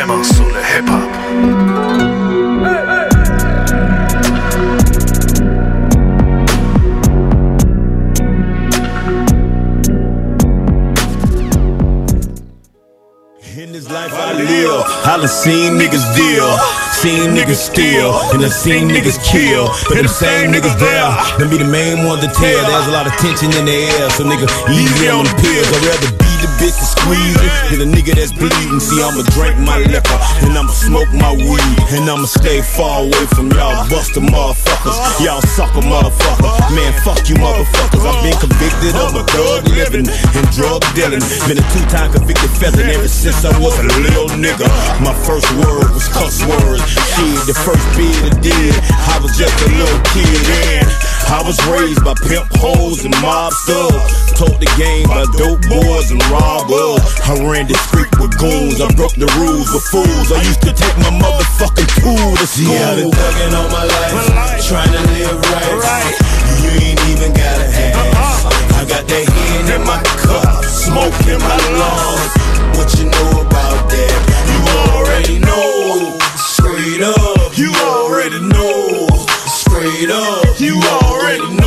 vraiment sur le hip-hop. In this life I live, I done seen niggas deal, seen niggas steal, and I've seen niggas kill. But them same niggas there, them be the main ones to tell. There's a lot of tension in the air, so nigga, easy on the pills. I'd rather be the bitch that's squeezing than a nigga that's bleeding. See, I'ma drink my liquor, and I'ma smoke my weed, and I'ma stay far away from y'all buster motherfuckers. Y'all sucker motherfucker. Man, fuck you motherfuckers. I've been convicted of a drug living and drug dealing. Been a two-time convicted felon ever since I was a little nigga. My first word was cuss words. Shit, the first beat I did, I was just a little kid and I was raised by pimp hoes and mob thugs. Taught the game by dope boys and robbers. I ran the street with goons. I broke the rules with fools. I used to take my motherfucking tool to school. Yeah, I've been thugging all my life, trying to live right. You ain't even gotta ask. Uh-huh. I got that hen in my cup, smoke in my lungs. What you know about that? Up, you already know. Straight up, you already know.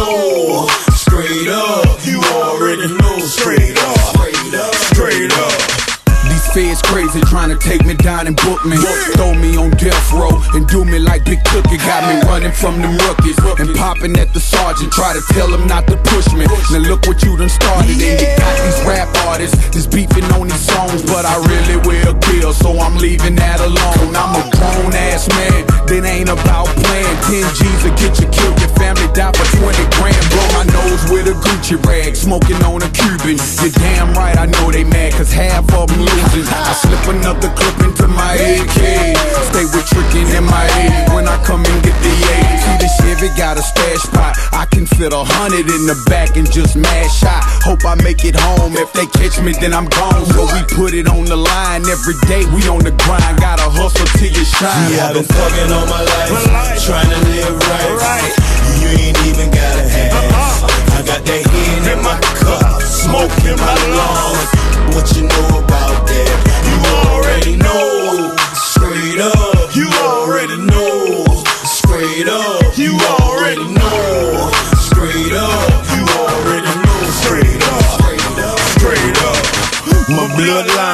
Feds crazy trying to take me down and book me. Throw me on death row and do me like Big Cookie. Got me running from them rookies and popping at the sergeant. Try to tell him not to push me. Now look what you done started. And you got these rap artists just beefing on these songs. But I really will kill, so I'm leaving that alone. I'm a grown ass man, that ain't about playing. 10 G's to get you killed, your family die for 20 grand. Blow my nose with a Gucci rag, smoking on a Cuban. You're damn right, I know they mad, cause half of them losing. I slip another clip into my AK. Stay with tricking in my 80 when I come and get the 80. See, the Chevy got a stash spot. I can fit a hundred in the back and just mash shot. Hope I make it home. If they catch me, then I'm gone. So we put it on the line every day. We on the grind. Gotta hustle till you shine. Yeah, I've been thugging all my life, trying to live right. You ain't even gotta ask. Uh-huh. I got that hen in my cup, smoke in my lungs. What you know about that? You already know. Straight up, you already know. Straight up, you already know. Straight up, you already know. Straight up, straight up, straight up. My bloodline's a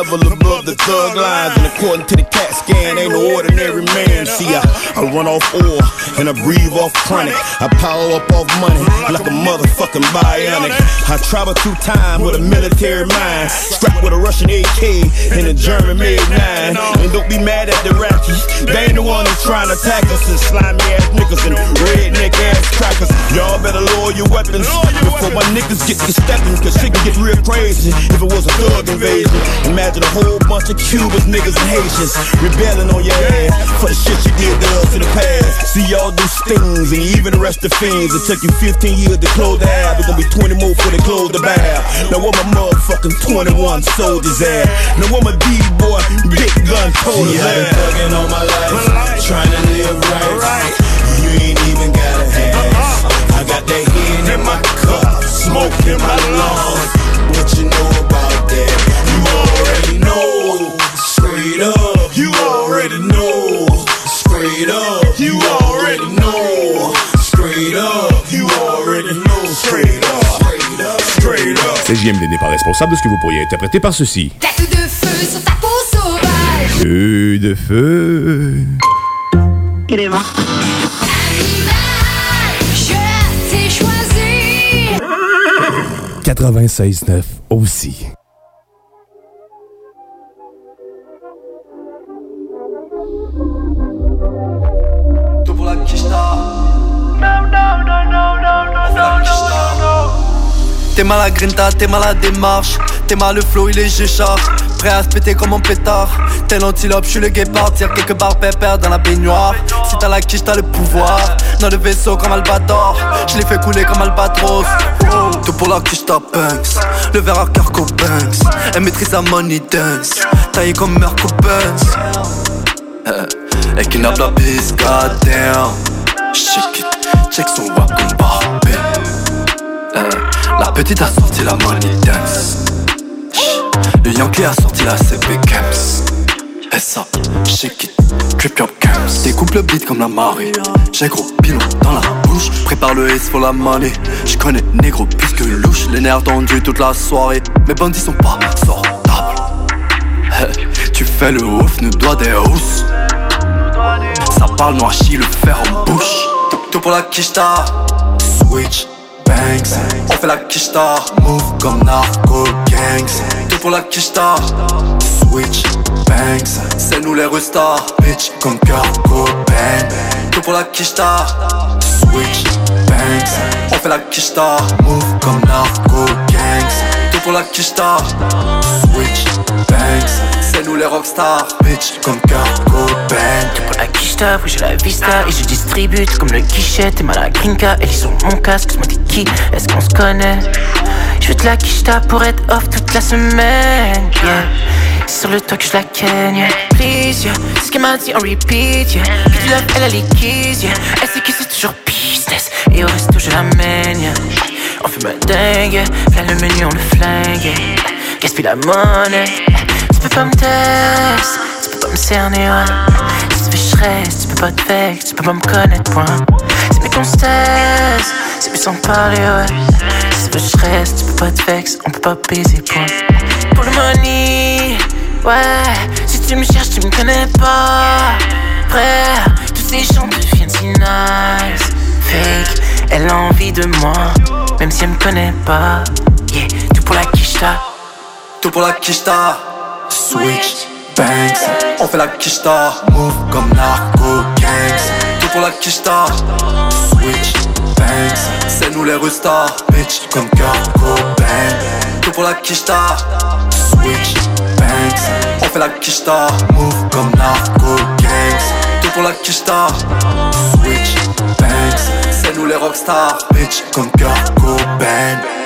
level above the thug lines, and according to the CAT scan, ain't no ordinary man. See, I, I run off oil and I breathe off chronic. I power up off money like a motherfucking bionic. I travel through time with a military mind, strapped with a Russian AK and a German made nine. And don't be mad at the ratchets, they ain't the one that's trying to attack us and slimy ass niggas and redneck ass crackers. Y'all better lower your weapons before my niggas get to stepping, cause shit can get real crazy if it was a thug invasion. Imagine a whole bunch of Cubans, niggas, and Haitians rebelling on your ass for the shit you did to us in the past. See y'all do stings and even arrest the fiends. It took you 15 years to close the app. It's gonna be 20 more before they close the bath. Now what my motherfucking 21 soldiers at? Now what my D-boy, big gun told See, I've been thugging all my life, trying to live right. You ain't even gotta ask. Uh-huh. I got that in my cup, smoke in my lungs. CJMD n'est pas responsable de ce que vous pourriez interpréter par ceci. Tête de feu sur ta peau sauvage. Feu de feu. Animal, je t'ai choisi. 96.9 aussi. T'es mal à grinta, t'es mal à démarche. T'es mal le flow, il est géchard Prêt à se péter comme un pétard. T'es l'antilope, je suis le guépard Tire quelques barres pépères dans la baignoire. Si t'as la quiche, t'as le pouvoir. Dans le vaisseau comme Albator. Je l'ai fait couler comme Albatros. Tout pour la quiche, t'as Banks Le verre à Carco Banks Elle maîtrise la money dance. Taillé comme Merco Benz Elle kidnappe la bise, goddamn. It, check son wap comme Barbie La petite a sorti la money dance Le Yankee a sorti la Camps Press up, shake it, trip your cams. Découpe le beat comme la marée. J'ai gros pilon dans la bouche. Prépare le S pour la money. J'connais négro plus que louche. Les nerfs tendus toute la soirée. Mes bandits sont pas sortables. tu fais le ouf, nous doit des housses. Ça parle noirci, le fer en bouche. Tout pour la kishta. Switch, On fait la kishta. Move comme narco gangs. Tout pour la kishta. Switch, bangs. C'est nous les restars. Bitch comme cargo bang. Tout pour la kishta. Switch, bangs. On fait la kishta. Move comme narco gangs. Tout pour la kishta. Switch, bangs. C'est nous les rockstars. Bitch comme cargo bang. Pour la quicheta, oui j'ai la vista Et je distribue tout comme le guichet T'es mal à gringa, elle est sur mon casque Je dis qui, est-ce qu'on se connaît? Je veux de la quicheta pour être off toute la semaine yeah. Sur le toit que je la ken. Please yeah, c'est ce qu'elle m'a dit en repeat yeah. Que tu love, elle a les keys yeah. Elle sait que c'est toujours business Et au resto je l'amène yeah. On fume un dingue. Là le menu on le flingue. Gaspille la monnaie. Tu peux pas me tester Tu peux pas me cerner ouais. Si tu je reste, tu peux pas te vex Tu peux pas me connaître point. C'est se taise C'est plus sans parler ouais. Si tu je reste, tu peux pas te vex On peut pas baiser point. Pour le money Ouais. Si tu me cherches tu me connais pas. Frère Tous ces gens deviennent si nice. Fake Elle a envie de moi Même si elle me connaît pas. Yeah Tout pour la quicheta. Tout pour la kishta Switch, bangs. On fait la kishta Move comme narco gangs. Tout pour la kishta Switch, bangs. C'est nous les restars Bitch comme cargo bang Tout pour la kishta Switch, bangs. On fait la kishta Move comme narco gangs. Tout pour la kishta Switch, bangs. C'est nous les rockstars. Bitch comme cargo bang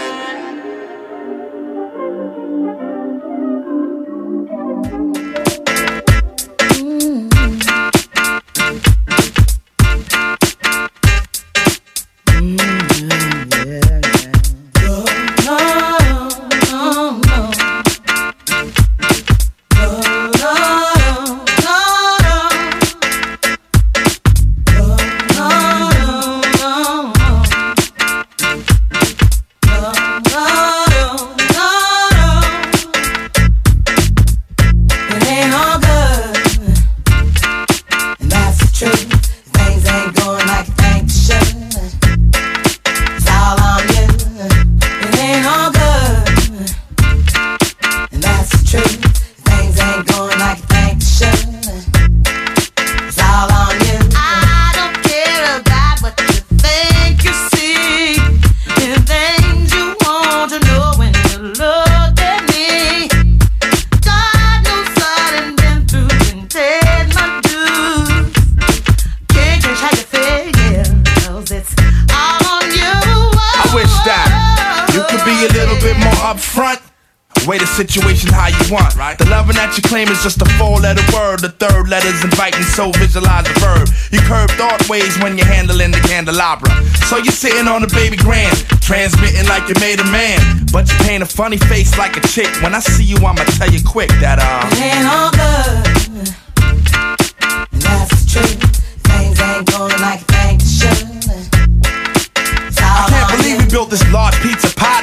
so visualize the verb. You curve thought ways when you're handling the candelabra. So you're sitting on a baby grand, transmitting like you made a man. But you paint a funny face like a chick. When I see you, I'ma tell you quick that, uh. It ain't all good, and that's the truth. Things ain't going like they should. I can't believe we built this large pizza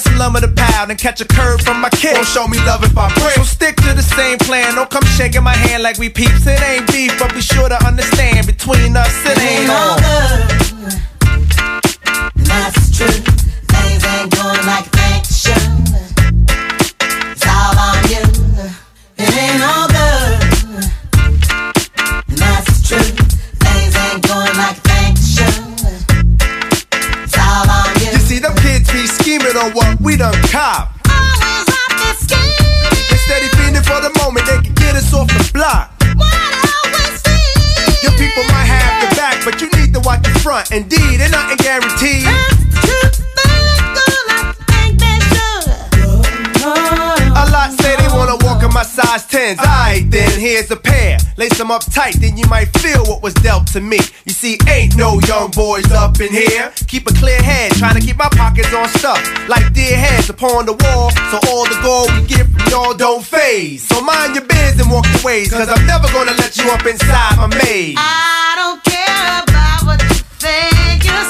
some lumber to pound and catch a curve from my kid. Don't show me love if I pray. So stick to the same plan. Don't come shaking my hand like we peeps. It ain't beef, but be sure to understand between us it It ain't ain't all on. good, that's the truth. Things ain't going like Know what we done cop. Always up the scheme. Instead of feeding for the moment, they can get us off the block. What always Your people might have your back, but you need to watch your front. Indeed, and nothing guaranteed. My size 10s. Alright then, here's a pair. Lace them up tight, then you might feel what was dealt to me. You see, ain't no young boys up in here. Keep a clear head, trying to keep my pockets on stuff. Like dear heads upon the wall, so all the gold we get from y'all don't phase. So mind your biz and walk your ways, cause I'm never gonna let you up inside my maze. I don't care about what you think you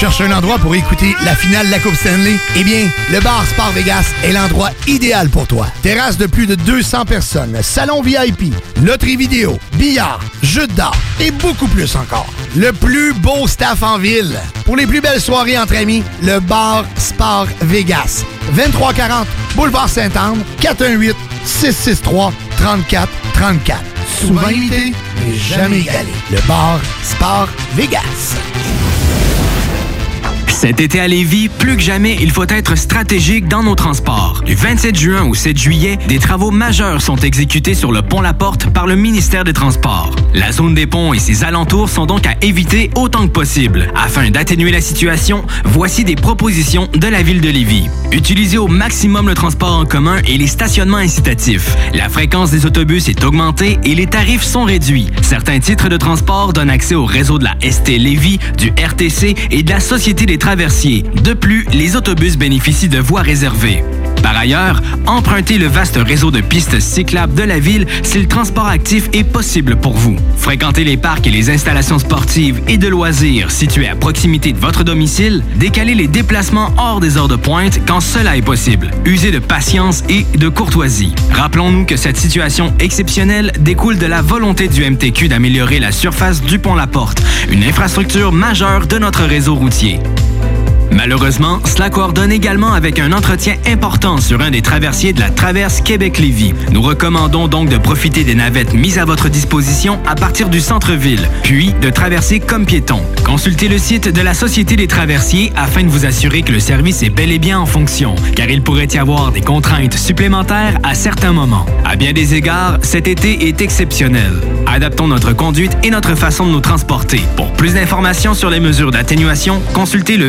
Cherche un endroit pour écouter la finale de la Coupe Stanley? Eh bien, le bar Sport Vegas est l'endroit idéal pour toi. Terrasse de plus de 200 personnes, salon VIP, loterie vidéo, billard, jeux d'art et beaucoup plus encore. Le plus beau staff en ville. Pour les plus belles soirées entre amis, le bar Sport Vegas. 2340 Boulevard Saint-Anne, 418 663 34 34. Souvent imité, mais jamais égalé. Le bar Sport Vegas. Cet été à Lévis, plus que jamais, il faut être stratégique dans nos transports. Du 27 juin au 7 juillet, des travaux majeurs sont exécutés sur le pont La Porte par le ministère des Transports. La zone des ponts et ses alentours sont donc à éviter autant que possible. Afin d'atténuer la situation, voici des propositions de la ville de Lévis. Utilisez au maximum le transport en commun et les stationnements incitatifs. La fréquence des autobus est augmentée et les tarifs sont réduits. Certains titres de transport donnent accès au réseau de la ST Lévis, du RTC et de la Société des De plus, les autobus bénéficient de voies réservées. Par ailleurs, empruntez le vaste réseau de pistes cyclables de la ville si le transport actif est possible pour vous. Fréquentez les parcs et les installations sportives et de loisirs situés à proximité de votre domicile. Décalez les déplacements hors des heures de pointe quand cela est possible. Usez de patience et de courtoisie. Rappelons-nous que cette situation exceptionnelle découle de la volonté du MTQ d'améliorer la surface du pont La Porte, une infrastructure majeure de notre réseau routier. Malheureusement, cela coordonne également avec un entretien important sur un des traversiers de la traverse Québec-Lévis. Nous recommandons donc de profiter des navettes mises à votre disposition à partir du centre-ville, puis de traverser comme piéton. Consultez le site de la Société des traversiers afin de vous assurer que le service est bel et bien en fonction, car il pourrait y avoir des contraintes supplémentaires à certains moments. À bien des égards, cet été est exceptionnel. Adaptons notre conduite et notre façon de nous transporter. Pour plus d'informations sur les mesures d'atténuation, consultez le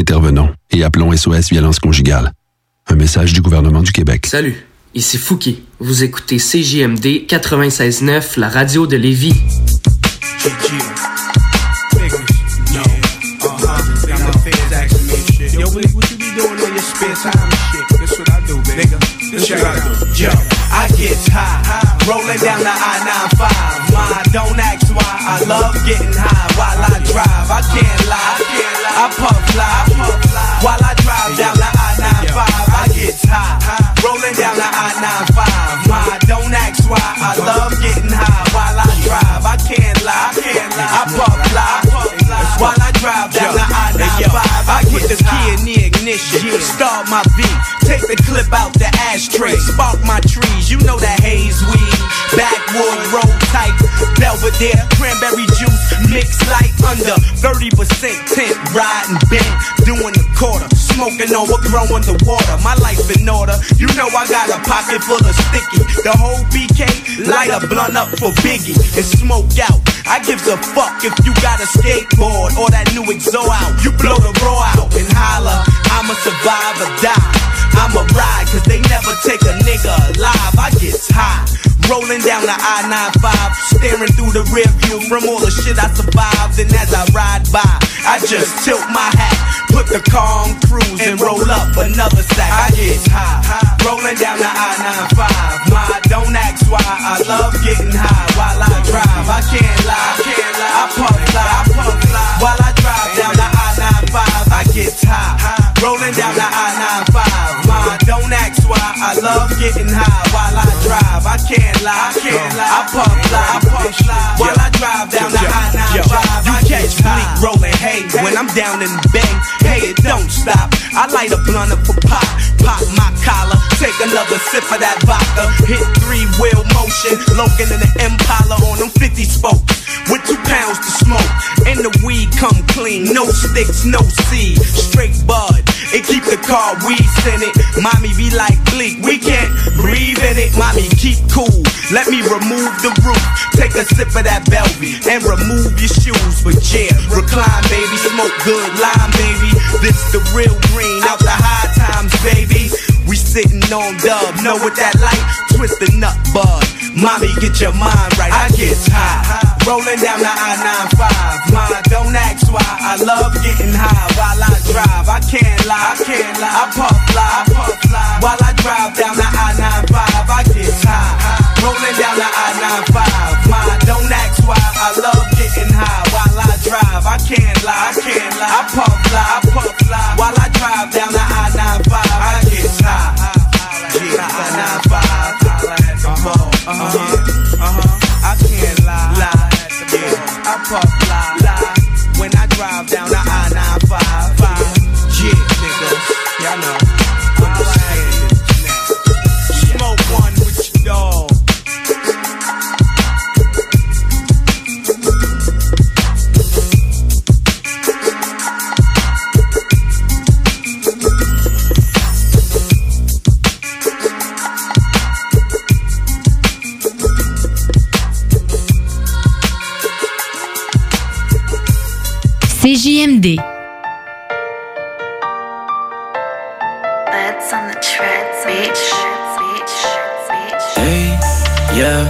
intervenons et appelons SOS Violence Conjugale. Un message du gouvernement du Québec. Salut, ici Fouki. Vous écoutez CJMD 96.9, la radio de Lévis. I get high, rolling down the I-95. My, don't ask why. I love getting high while I drive. I can't lie, I puff fly while I drive down the I-95. I get high, rolling down the I-95. My, don't ask why. I love getting high while I drive. I can't lie, I puff fly while I drive down the I-95. I put the key in the ignition, start my V, take the clip out the ashtray, spark my trees. You know that haze weed, backwood road type, Belvedere, cranberry juice, mixed light under 30% tint, riding bent, doing the quarter, smoking over, growing the water. My life in order. You know I got a pocket full of sticky. The whole BK, light a blunt up for Biggie and smoke out. I gives a fuck if you got a skateboard or that new exo out. You blow the raw out and holla. I'ma survive or die. I'ma ride cause they never take a nigga alive. I get high. Rolling down the I-95, staring through the rear view from all the shit I survived. And as I ride by, I just tilt my hat, put the on cruise and roll up another sack. I get high, rolling down the I-95. My, don't ask why, I love getting high while I drive. I can't lie, I puff fly, while I drive down the I-95. I get high, rolling down the I-95. My, don't ask why, I love getting high while I drive. I can't lie, I uh, puff fly, while I drive down the I-95. You catch me rolling hay when I'm down in the. Hey, it don't stop. I light a blunt up for pop, pop my collar, take another sip of that vodka, hit three wheel motion, Logan in the Impala on them 50 spokes with two pounds to smoke. And the weed come clean, no sticks, no seed, straight bud. It keep the car weeds in it. Mommy be like bleak, we can't breathe in it. Mommy keep cool, let me remove the roof, take a sip of that Belvy and remove your shoes. But yeah, recline baby, smoke good lime baby. This the real green out the high times baby. Sitting on dub, know what that light? Twist the nut bud. Mommy, get your mind right. I get high, rolling down the I-95. Mine, don't ask why. I love getting high while I drive. I can't lie, I can't lie. I puff fly, I puff fly while I drive down the I-95. I get high, rolling down the I-95. Mine, don't ask why. I love getting high while I drive. I can't lie, I can't lie. I puff fly, I puff fly while I drive down the CJMD. Hey, yeah.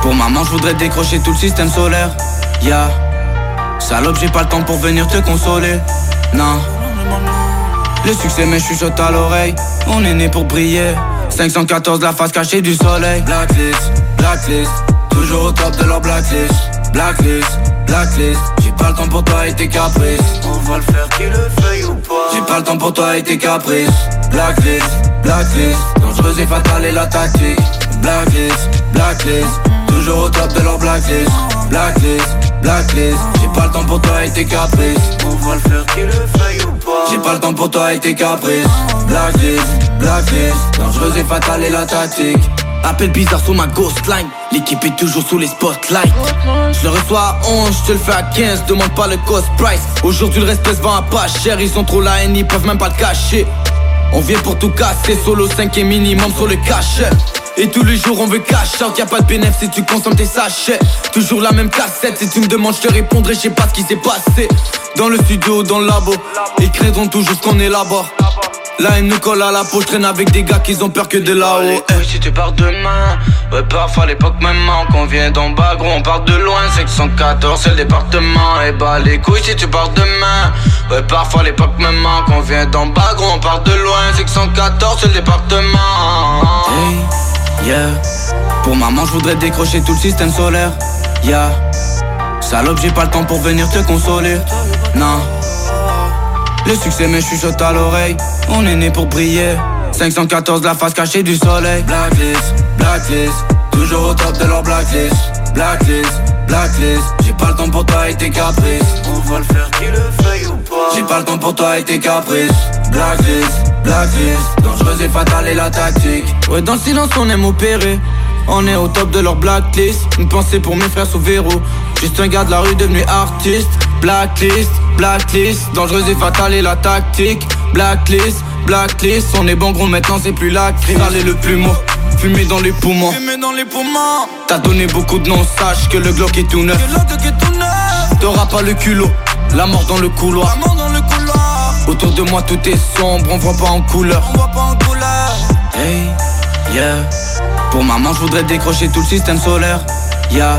Pour maman, je voudrais décrocher tout le système solaire. Yeah. Salope, j'ai pas le temps pour venir te consoler. Non. Le succès me chuchote à l'oreille. On est né pour briller. 514, la face cachée du soleil. Blacklist, blacklist. Toujours au top de leur blacklist. Blacklist, blacklist. J'ai pas le temps pour toi et tes caprices. On va le faire qu'il le veuille ou pas. J'ai pas le temps pour toi et tes caprices. Blacklist, blacklist. Dangereuse et fatale est la tactique. Blacklist, blacklist. Toujours au top de leur blacklist. Blacklist, blacklist. J'ai pas le temps pour toi et tes caprices. On va le faire qu'il le veuille ou pas. J'ai pas le temps pour toi et tes caprices. Blacklist, blacklist. Dangereuse et fatale est la tactique. Appel bizarre sur ma ghost line L'équipe est toujours sous les spotlights. Je le reçois à 11, je te le fais à 15 Demande pas le cost price. Aujourd'hui le respect se vend à pas cher. Ils ont trop la haine, ils peuvent même pas le cacher. On vient pour tout casser. Solo 5 et minimum sur le cachet. Et tous les jours on veut cash out, y'a pas de bénéfice si tu consommes tes sachets. Toujours la même cassette, si tu me demandes je te répondrai, je sais pas ce qui s'est passé. Dans le studio, dans le labo, ils créeront toujours ce qu'on élabore la haine nous colle à la peau, je traîne avec des gars qui ont peur que de là-haut hey, Si tu pars demain, ouais parfois à l'époque même qu'on vient d'en bas gros on part de loin 514 c'est le département Et bah les couilles si tu pars demain Ouais parfois à l'époque même qu'on vient d'en bas gros on part de loin 614 c'est le département. Hey, yeah. Pour maman je voudrais décrocher tout le système solaire. Yeah. Salope j'ai pas le temps pour venir te consoler. Non le succès me chuchote à l'oreille, on est né pour briller. 514 la face cachée du soleil. Blacklist, blacklist, toujours au top de leur blacklist. Blacklist, blacklist, j'ai pas le temps pour toi et tes caprices. On va le faire qui le feuille ou pas. J'ai pas le temps pour toi et tes caprices. Blacklist, blacklist, dangereuse et fatale et la tactique. Ouais dans le silence on aime opérer. On est au top de leur blacklist. Une pensée pour mes frères sous verrou. Juste un gars de la rue devenu artiste Blacklist, blacklist Dangereuse et fatale et la tactique. Blacklist, blacklist On est bon gros maintenant c'est plus la Allez le plus mot Fumer dans les poumons. Fumer dans les poumons. T'as donné beaucoup de noms Sache que le Glock est tout neuf. T'auras pas le culot La mort dans le couloir. La mort dans le couloir. Autour de moi tout est sombre On voit pas en couleur. On voit pas en couleur. Hey, yeah. Pour maman, je voudrais décrocher tout le système solaire. Yeah.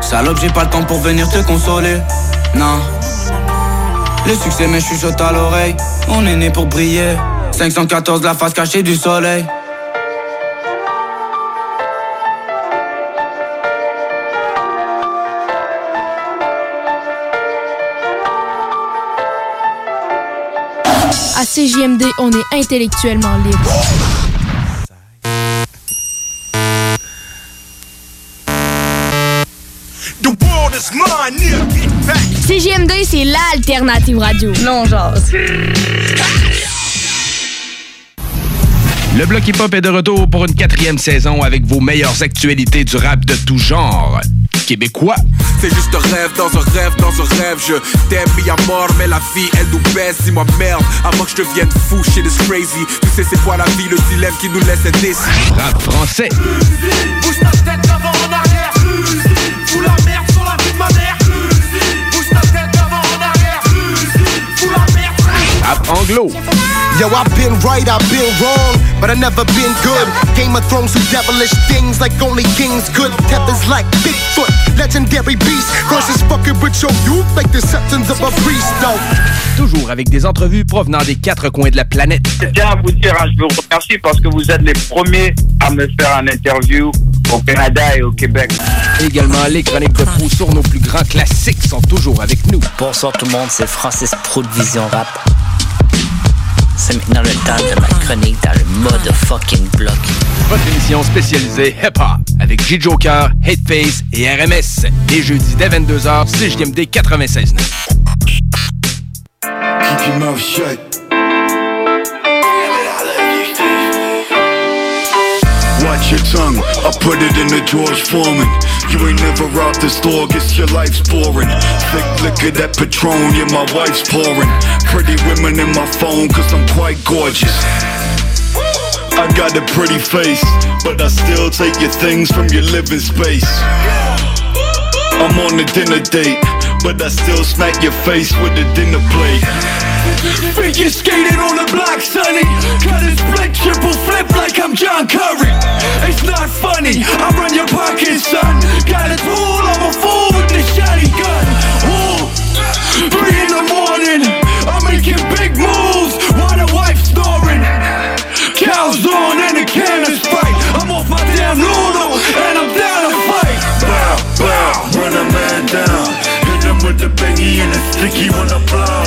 Salope, j'ai pas le temps pour venir te consoler. Non. Le succès me chuchote à l'oreille. On est né pour briller. 514, la face cachée du soleil. À CJMD, on est intellectuellement libre. CGMD, c'est l'alternative radio. Non, genre. Le bloc hip-hop est de retour pour une quatrième saison avec vos meilleures actualités du rap de tout genre. Québécois. C'est juste un rêve dans un rêve dans un rêve. Je t'aime mis à mort, mais la vie elle nous baisse. Dis-moi merde, avant que je devienne fou, shit is crazy. Tu sais c'est quoi la vie, le dilemme qui nous laisse indécis. Rap français. Bouge ta tête Anglo. Yo, I've been right, I've been wrong, but I never been good. Game of Thrones do devilish things like only kings could. Peppers like Bigfoot, legendary beast. Versus fucking with your youth like the septons of a priest, though. Toujours avec des entrevues provenant des quatre coins de la planète. Je tiens à vous dire, hein, je vous remercie parce que vous êtes les premiers à me faire un interview au Canada et au Québec. Également, les chroniques de Fou sur nos plus grands classiques sont toujours avec nous. Bonsoir tout le monde, c'est Francis Pro de Vision Rap. C'est maintenant le temps de ma chronique dans le mode fucking bloc. Votre émission spécialisée hip-hop avec J-Joker, Hateface et RMS. Les jeudis dès 22h, CJMD 96.9. Keep your mouth shut. Watch your tongue, I put it in the George Foreman. You ain't never robbed the store, guess your life's boring. Thick liquor, that Patron, yeah, my wife's pouring. Pretty women in my phone, cause I'm quite gorgeous. I got a pretty face, but I still take your things from your living space. I'm on a dinner date, but I still smack your face with a dinner plate. Figure skated on the block, sonny. Cut a split, triple flip like I'm John Curry. It's not funny, I run your pockets, son. Got a tool, I'm a fool with the shotgun. Ooh. Three in the morning, I'm making big moves while the wife's snoring. Cows on and sticky when I blow.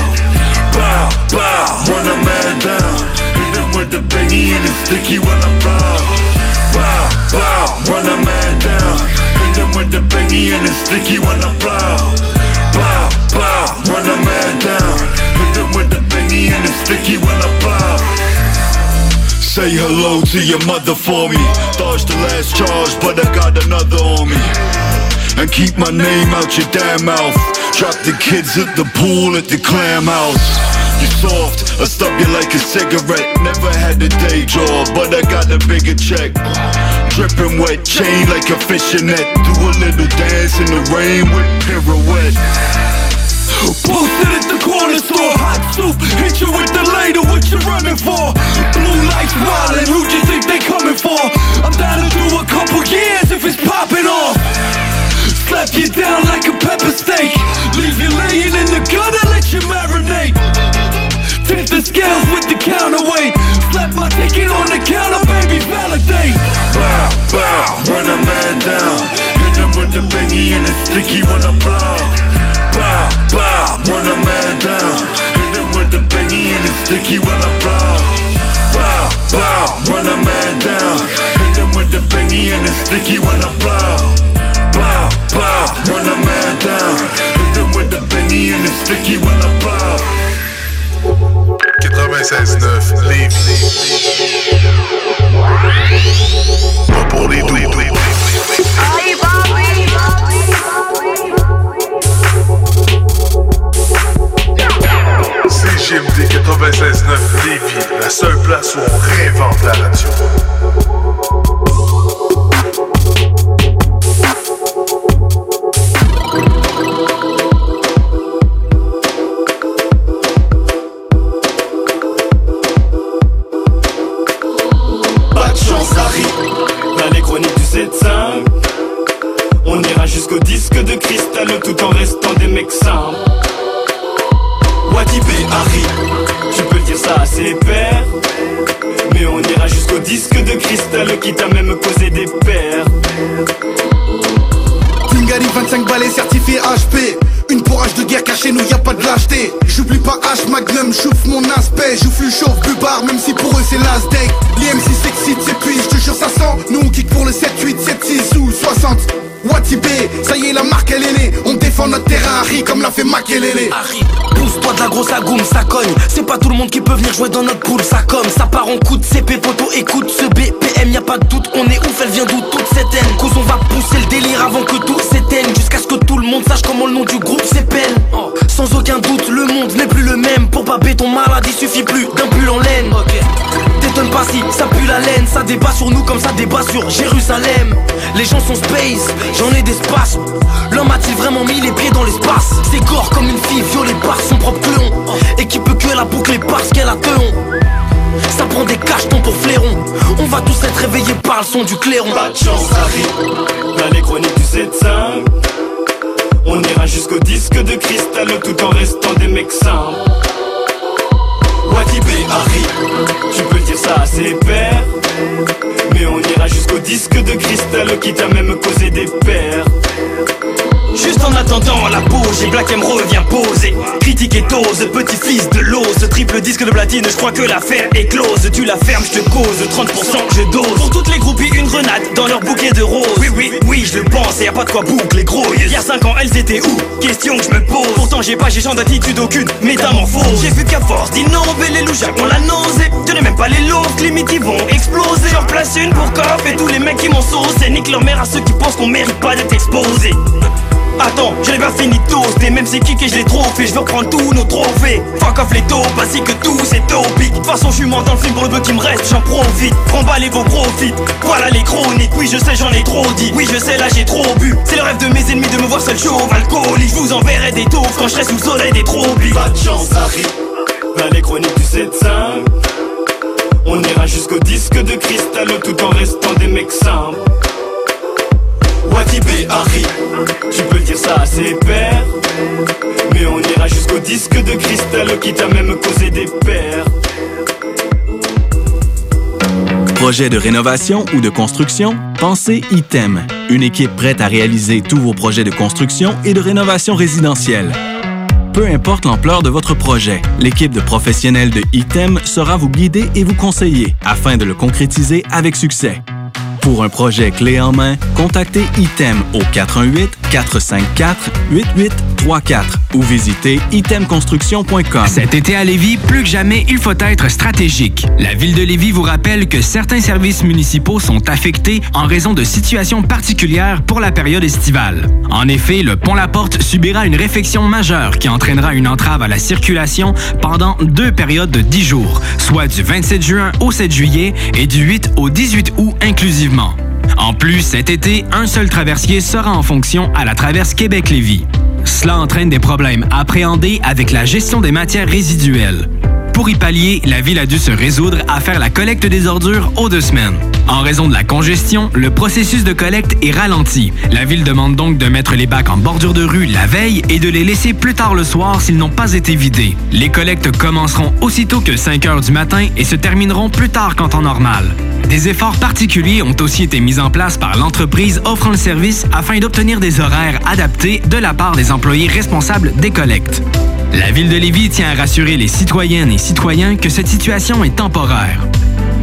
Bow, bow, run a man down. Hit him with the bingy and the sticky when I blow. Bow, bow, run a man down. Hit him with the bingy and the sticky when I blow. Bow, bow, run a man down. Hit him with the bingy and the sticky when I blow. Say hello to your mother for me. Dodged the last charge, but I got another on me. And keep my name out your damn mouth. Drop the kids at the pool at the clam house. You soft, I stub you like a cigarette. Never had a day job, but I got a bigger check. Dripping wet, chain like a fishing net. Do a little dance in the rain with pirouette. Posted at the corner store, hot soup, hit you with the later, what you running for? Blue lights wildin', who you think they coming for? I'm down to do a couple years if it's popping off. Slap you down like a pepper steak, leave you laying in the gutter, let you marinate. Tip the scales with the counterweight, slap my ticket on the counter, baby, validate. Bow, bow, run a man down. Hit him with the bingy and the sticky when I blow. Bow, bow, run a man down. Hit him with the bingy and the sticky when I blow. Bow, bow, run a man down. Hit him with the bingy and the sticky when I blow. Bow, run a man down. Hit with the bingy and the sticky when I blow. 96.9 Lévis. Pas pour les doux. CGMD 96.9 Lévis, la seule place où on réinvente la radio. Aspect J'ouffe chauffe, bubard, même si pour eux c'est last day L'IM6 s'excite, s'épuise, je te jure ça sent. Nous on kick pour le 7, 8, 7, 6 ou 60 Watibé, ça y est la marque elle est née. On défend notre terrain Harry comme l'a fait Makelele. Harry, pousse-toi de la grosse agoum, ça cogne. C'est pas tout le monde qui peut venir jouer dans notre poule, ça comme Ça part en coup de CP, poto, écoute ce BPM, y a pas de doute On est ouf, elle vient d'où toute cette haine? Cause on va pousser le délire avant que tout s'éteigne Jusqu'à ce que tout le monde sache comment le nom du groupe s'épelle Sans aucun doute, le monde n'est plus le même. Pour pas ton malade, il suffit plus d'un pull en laine T'étonnes pas si ça pue la laine Ça débat sur nous comme ça débat sur Jérusalem. Les gens sont space, j'en ai d'espace L'homme a-t-il vraiment mis les pieds dans l'espace? C'est corps comme une fille violée par son propre clon Et qui peut que la boucler parce qu'elle a teon ça prend des cachetons pour flairons On va tous être réveillés par le son du clairon. Pas de chance, Harry. Dans les chroniques du 7-5, on ira jusqu'au disque de cristal tout en restant des mecs simples. Watibé, Harry, tu peux dire ça à ses pères. Mais on ira jusqu'au disque de cristal qui t'a même causé des pères. Juste en attendant la pause, j'ai Black M revient poser. Critique et dose, petit-fils de l'ose Triple disque de platine, je crois que l'affaire est close. Tu la fermes, je te cause, 30% je dose. Pour toutes les groupies, une grenade dans leur bouquet de roses. Oui, oui, oui, je le pense, et y a pas de quoi boucler gros. Il y a 5 ans, elles étaient où? Question que je me pose. Pourtant j'ai pas, j'ai genre d'attitude aucune Métamorphose. J'ai vu qu'à force d'innover, les loujacs ont la nausée. Je n'ai même pas les loaves, limite ils vont exploser. J'en place une pour coff et tous les mecs qui m'ont saucé Nique leur mère à ceux qui pensent qu'on mérite pas d'être exposés Attends, je l'ai pas fini de toaster Même c'est qui que je l'ai trop fait Je veux prendre tous nos trophées. Fuck off les taupes ainsi que tout c'est topique De toute façon je suis mort dans le film pour le peu qui me reste J'en profite, les vos profits. Voilà les chroniques, oui je sais j'en ai trop dit. Oui je sais là j'ai trop bu. C'est le rêve de mes ennemis de me voir seul chauve alcoolique. Je vous enverrai des taupes quand je serai sous le soleil des tropiques. Pas de chance, Harry. Dans les chroniques du 7-5, on ira jusqu'au disque de cristal tout en restant des mecs simples. Harry, tu peux dire ça à ses pères. Mais on ira jusqu'au disque de cristal qui t'a même causé des pères. Projet de rénovation ou de construction? Pensez ITEM, une équipe prête à réaliser tous vos projets de construction et de rénovation résidentielle. Peu importe l'ampleur de votre projet, l'équipe de professionnels de ITEM sera vous guider et vous conseiller afin de le concrétiser avec succès. Pour un projet clé en main, contactez ITEM au 418-454-8834 ou visitez itemconstruction.com. Cet été à Lévis, plus que jamais, il faut être stratégique. La ville de Lévis vous rappelle que certains services municipaux sont affectés en raison de situations particulières pour la période estivale. En effet, le pont La Porte subira une réfection majeure qui entraînera une entrave à la circulation pendant deux périodes de 10 jours, soit du 27 juin au 7 juillet et du 8 au 18 août inclusivement. En plus, cet été, un seul traversier sera en fonction à la traverse Québec-Lévis. Cela entraîne des problèmes appréhendés avec la gestion des matières résiduelles. Pour y pallier, la ville a dû se résoudre à faire la collecte des ordures aux deux semaines. En raison de la congestion, le processus de collecte est ralenti. La ville demande donc de mettre les bacs en bordure de rue la veille et de les laisser plus tard le soir s'ils n'ont pas été vidés. Les collectes commenceront aussitôt que 5 heures du matin et se termineront plus tard qu'en temps normal. Des efforts particuliers ont aussi été mis en place par l'entreprise offrant le service afin d'obtenir des horaires adaptés de la part des employés responsables des collectes. La ville de Lévis tient à rassurer les citoyennes et citoyens que cette situation est temporaire.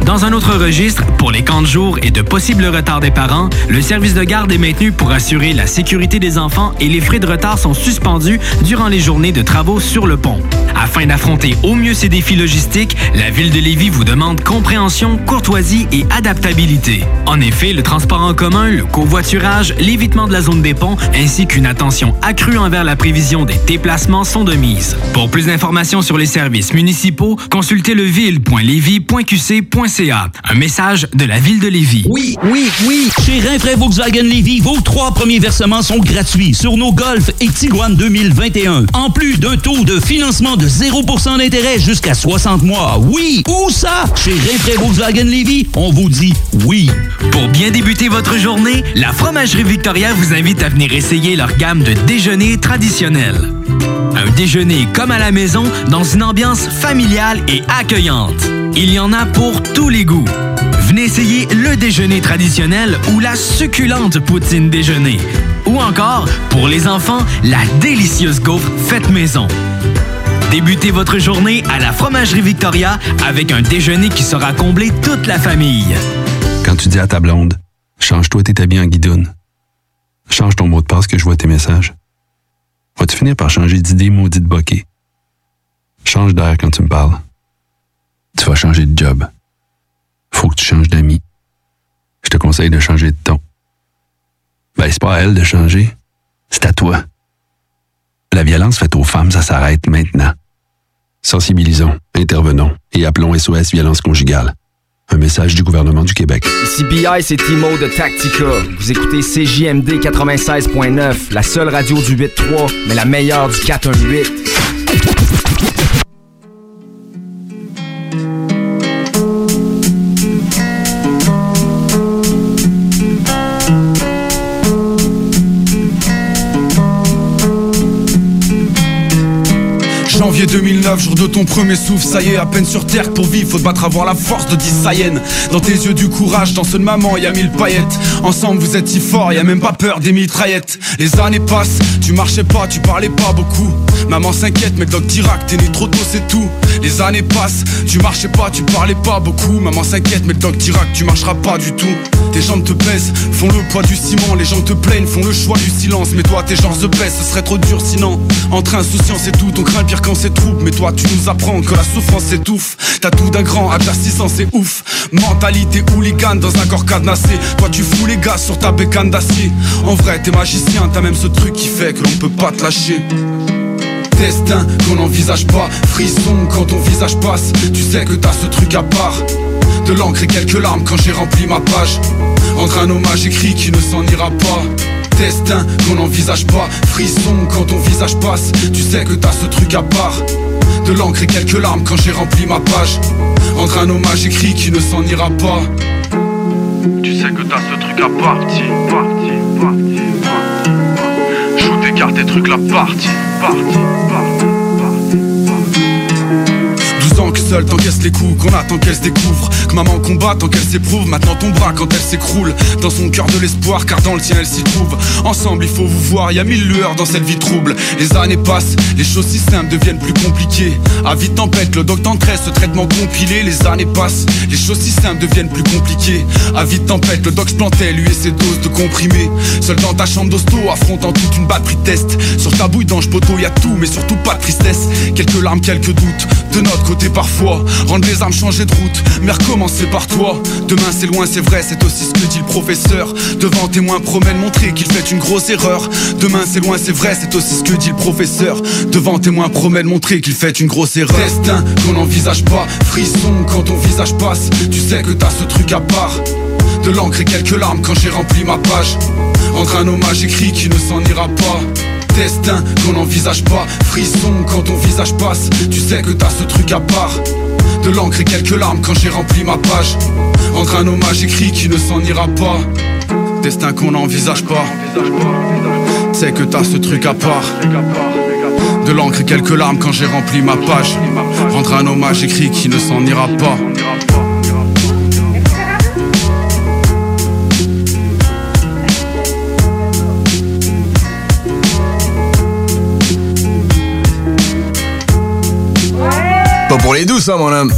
Dans un autre registre, pour les camps de jour et de possibles retards des parents, le service de garde est maintenu pour assurer la sécurité des enfants et les frais de retard sont suspendus durant les journées de travaux sur le pont. Afin d'affronter au mieux ces défis logistiques, la ville de Lévis vous demande compréhension, courtoisie et adaptabilité. En effet, le transport en commun, le covoiturage, l'évitement de la zone des ponts ainsi qu'une attention accrue envers la prévision des déplacements sont de mise. Pour plus d'informations sur les services municipaux, consultez leville.lévis.qc.ca. Un message de la ville de Lévis. Oui, oui, oui. Chez Rinfraie Volkswagen Lévis, vos trois premiers versements sont gratuits sur nos Golf et Tiguan 2021. En plus d'un taux de financement de 0% d'intérêt jusqu'à 60 mois. Oui, où ça? Chez Rinfraie Volkswagen Lévis, on vous dit oui. Pour bien débuter votre journée, la Fromagerie Victoria vous invite à venir essayer leur gamme de déjeuners traditionnels. Un déjeuner comme à la maison dans une ambiance familiale et accueillante. Il y en a pour tous les goûts. Venez essayer le déjeuner traditionnel ou la succulente poutine déjeuner. Ou encore, pour les enfants, la délicieuse gaufre faite maison. Débutez votre journée à la Fromagerie Victoria avec un déjeuner qui sera comblé toute la famille. Quand tu dis à ta blonde, change-toi tes habits en guidoune. Change ton mot de passe que je vois tes messages. Vas-tu finir par changer d'idée maudite bokeh? Change d'air quand tu me parles. Tu vas changer de job. Faut que tu changes d'amis. Je te conseille de changer de ton. Ben, c'est pas à elle de changer. C'est à toi. La violence faite aux femmes, ça s'arrête maintenant. Sensibilisons, intervenons et appelons SOS Violence Conjugale. Un message du gouvernement du Québec. Ici BI, c'est Timo de Tactica. Vous écoutez CJMD 96.9, la seule radio du 8.3, mais la meilleure du 418. Thank you. Janvier 2009, jour de ton premier souffle, ça y est, à peine sur terre pour vivre, faut te battre avoir la force de 10 Saiyans. Dans tes yeux du courage, dans ceux de maman, y mille paillettes. Ensemble vous êtes si forts, y a même pas peur des mitraillettes. Les années passent, tu marchais pas, tu parlais pas beaucoup. Maman s'inquiète, mais le doc Dirac, t'es né trop tôt, c'est tout. Les années passent, tu marchais pas, tu parlais pas beaucoup. Maman s'inquiète, mais le doc Dirac, tu marcheras pas du tout. Tes jambes te pèsent, font le poids du ciment. Les gens te plaignent, font le choix du silence. Mais toi, tes gens se baissent, ce serait trop dur sinon. Entre insouciance et tout, ton craint pire quand c'est trouble. Mais toi, tu nous apprends que la souffrance s'étouffe. T'as tout d'un grand, à ta 600, c'est ouf. Mentalité hooligan dans un corps cadenassé. Toi, tu fous les gars sur ta bécane d'acier. En vrai, t'es magicien, t'as même ce truc qui fait que l'on peut pas te lâcher destin qu'on n'envisage pas Frisson quand ton visage passe Tu sais que t'as ce truc à part De l'encre et quelques larmes quand j'ai rempli ma page Entre un hommage écrit qui ne s'en ira pas Destin qu'on n'envisage pas. Frisson quand ton visage passe. Tu sais que t'as ce truc à part. De l'encre et quelques larmes quand j'ai rempli ma page. Entre un hommage écrit qui ne s'en ira pas. Tu sais que t'as ce truc à partie, partie, partie, partie. Joue tes cartes et trucs la partie, seul t'encaisse les coups, qu'on attend qu'elle se découvre. Que maman combat tant qu'elle s'éprouve, maintenant ton bras quand elle s'écroule. Dans son cœur de l'espoir, car dans le tien elle s'y trouve. Ensemble il faut vous voir, y a mille lueurs dans cette vie trouble. Les années passent, les choses si simples deviennent plus compliquées. À vite tempête, le doc t'entraisse, ce traitement compilé. Les années passent, les choses si simples deviennent plus compliquées. À vite tempête, le doc se plantait, lui et ses doses de comprimés. Seul dans ta chambre d'hosto, affrontant toute une batterie de test Sur ta bouille d'ange poteau, y a tout, mais surtout pas de tristesse. Quelques larmes, quelques doutes, de notre côté parfois Rendre les armes, changer de route, mais recommencer par toi? Demain c'est loin, c'est vrai, c'est aussi ce que dit le professeur. Devant témoin promet de montrer qu'il fait une grosse erreur. Demain c'est loin, c'est vrai, c'est aussi ce que dit le professeur. Devant témoin promet de montrer qu'il fait une grosse erreur. Destin qu'on n'envisage pas, frisson quand ton visage passe. Tu sais que t'as ce truc à part. De l'encre et quelques larmes quand j'ai rempli ma page. Entre un hommage écrit qui ne s'en ira pas Destin qu'on n'envisage pas. Frisson quand ton visage passe Tu sais que t'as ce truc à part. De l'encre et quelques larmes quand j'ai rempli ma page. Entre un hommage écrit qui ne s'en ira pas. Destin qu'on n'envisage pas. Tu sais que t'as ce truc à part. De l'encre et quelques larmes quand j'ai rempli ma page. Rendre un hommage écrit qui ne s'en ira pas pour les douces, hein, mon homme.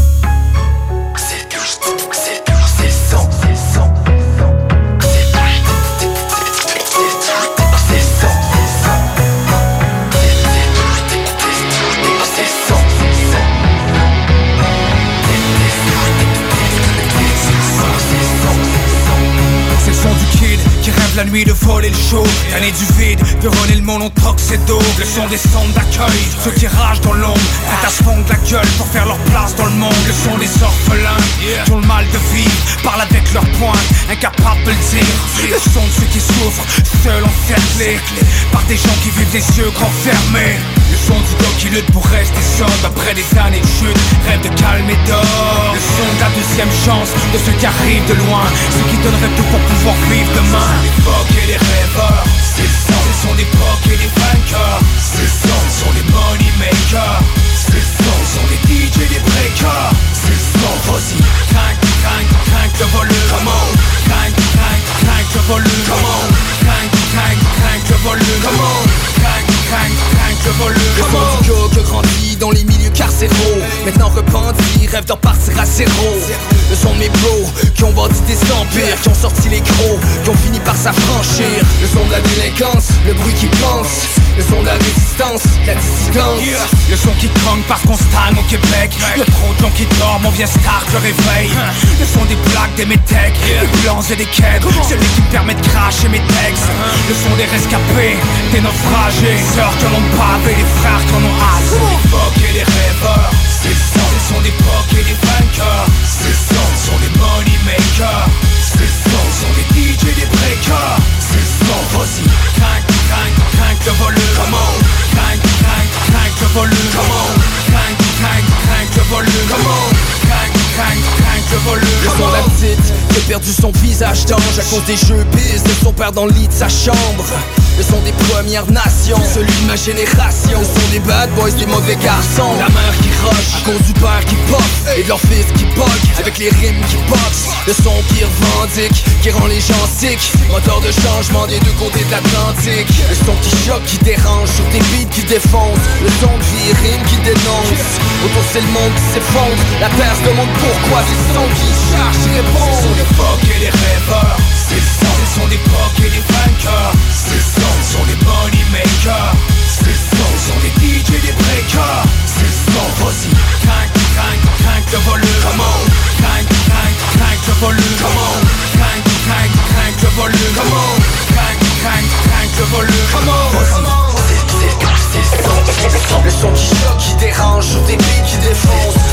La nuit de voler le show. Tanné du vide, de runner le monde en troc c'est d'eau Le son des centres d'accueil, ceux qui ragent dans l'ombre. Se fondent la gueule pour faire leur place dans le monde. Le son des orphelins, qui ont le mal de vivre Parlent avec leurs poings, incapables de le dire. Le son de ceux qui souffrent, seuls encerclés Par des gens qui vivent des yeux grands fermés le son du gars qui lutte pour rester sobre. Après des années de chute Rêve de calme et d'or. Le son de la deuxième chance de ceux qui arrivent de loin. Ceux qui donneraient tout pour pouvoir vivre demain. L'époque et les rêveurs C'est le son, ce sont des pocs et des vainqueurs. C'est le son, ce sont les money makers. C'est le son, ce sont les DJ et des breakers. C'est le son, vas-y. Crank, crank, crank le volume. Come on. Crank, crank, crank le volume. Come on. Crank, crank, crank le volume. Come on crank, crank le volume Le son du gars qui a grandi dans les milieux carcéraux. Maintenant repenti, rêve d'en partir à zéro. Le son de mes bros qui ont bâti des empires Qui ont sorti les gros, qui ont fini par s'affranchir. Le son de la délinquance, le bruit qui pense. Le son de la résistance, la dissidence. Le son qui crank parce qu'on au Québec. Y'a trop de gens qui dorment, on vient start le réveil Le son des plaques, des métèques, des blancs et des quêtes. Celui qui me permet de cracher mes textes. Le son des rescapés, des naufragés En ont pavé, les frères et les rêveurs C'est son, ce sont des pocs et des vainqueurs. C'est ce sont des money makers C'est ce sont et des visage d'ange à cause des jeux bis de son père dans le lit de sa chambre. Le son des premières nations, celui de ma génération. Le son des bad boys, des mauvais garçons. La mère qui rush à cause du père qui pop et de leur fils qui bug avec les rimes qui boxent. Le son qui revendique, qui rend les gens sick. Moteur de changement des deux côtés de l'Atlantique. Le son qui choque, qui dérange sur des beats qui défoncent. Le son vie rime qui dénonce. Autour c'est le monde qui s'effondre. La terre se demande pourquoi c'est son qui cherche, qui répond. Ce sont des pocs et C'est son, ce sont des et des vainqueurs C'est son, ce des money makers. C'est son, ce sont des DJ et des breakers. C'est son, vas-y Crank, crank, crank le volume. Come on. Crank, crank, crank le volume. Come on. Crank, crank, crank le volume. Come on. Crank, crank, le volume. Come on. Le son qui dérange des beats qui défoncent.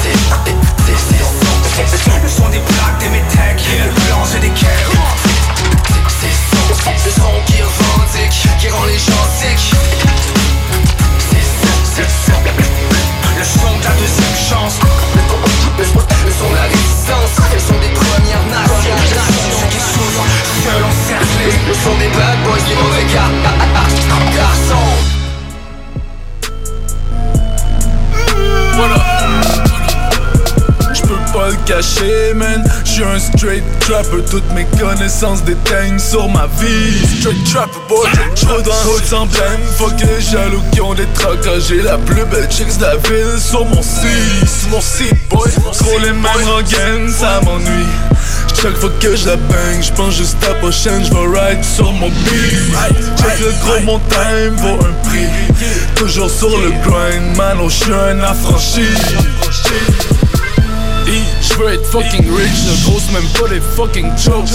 Le son des plaques, des et des Le son qui revendique, qui rend les gens sick. Le son de la deuxième chance Le son de la résistance, le son des premières nations. Ceux qui souffrent, Le son des bad boys, mauvais garçons. Voilà. Je peux pas le cacher, man. J'suis un straight trapper. Toutes mes connaissances déteignent sur ma vie. Straight trapper, boy. J'roule dans route sans blême. Fuck les jaloux qui ont des trucks. J'ai la plus belle chicks de la ville sur mon site. Sur mon site, boy. Trop les mêmes rengaines, ça m'ennuie. Chaque fois que je la bang, j'pense juste à prochaine, j'vais ride sur mon beat. Check le gros mon time vaut un prix. Toujours sur le grind, man, oh j'suis un affranchi. You. Je veux être fucking rich, ne grosse même pas les fucking jokes.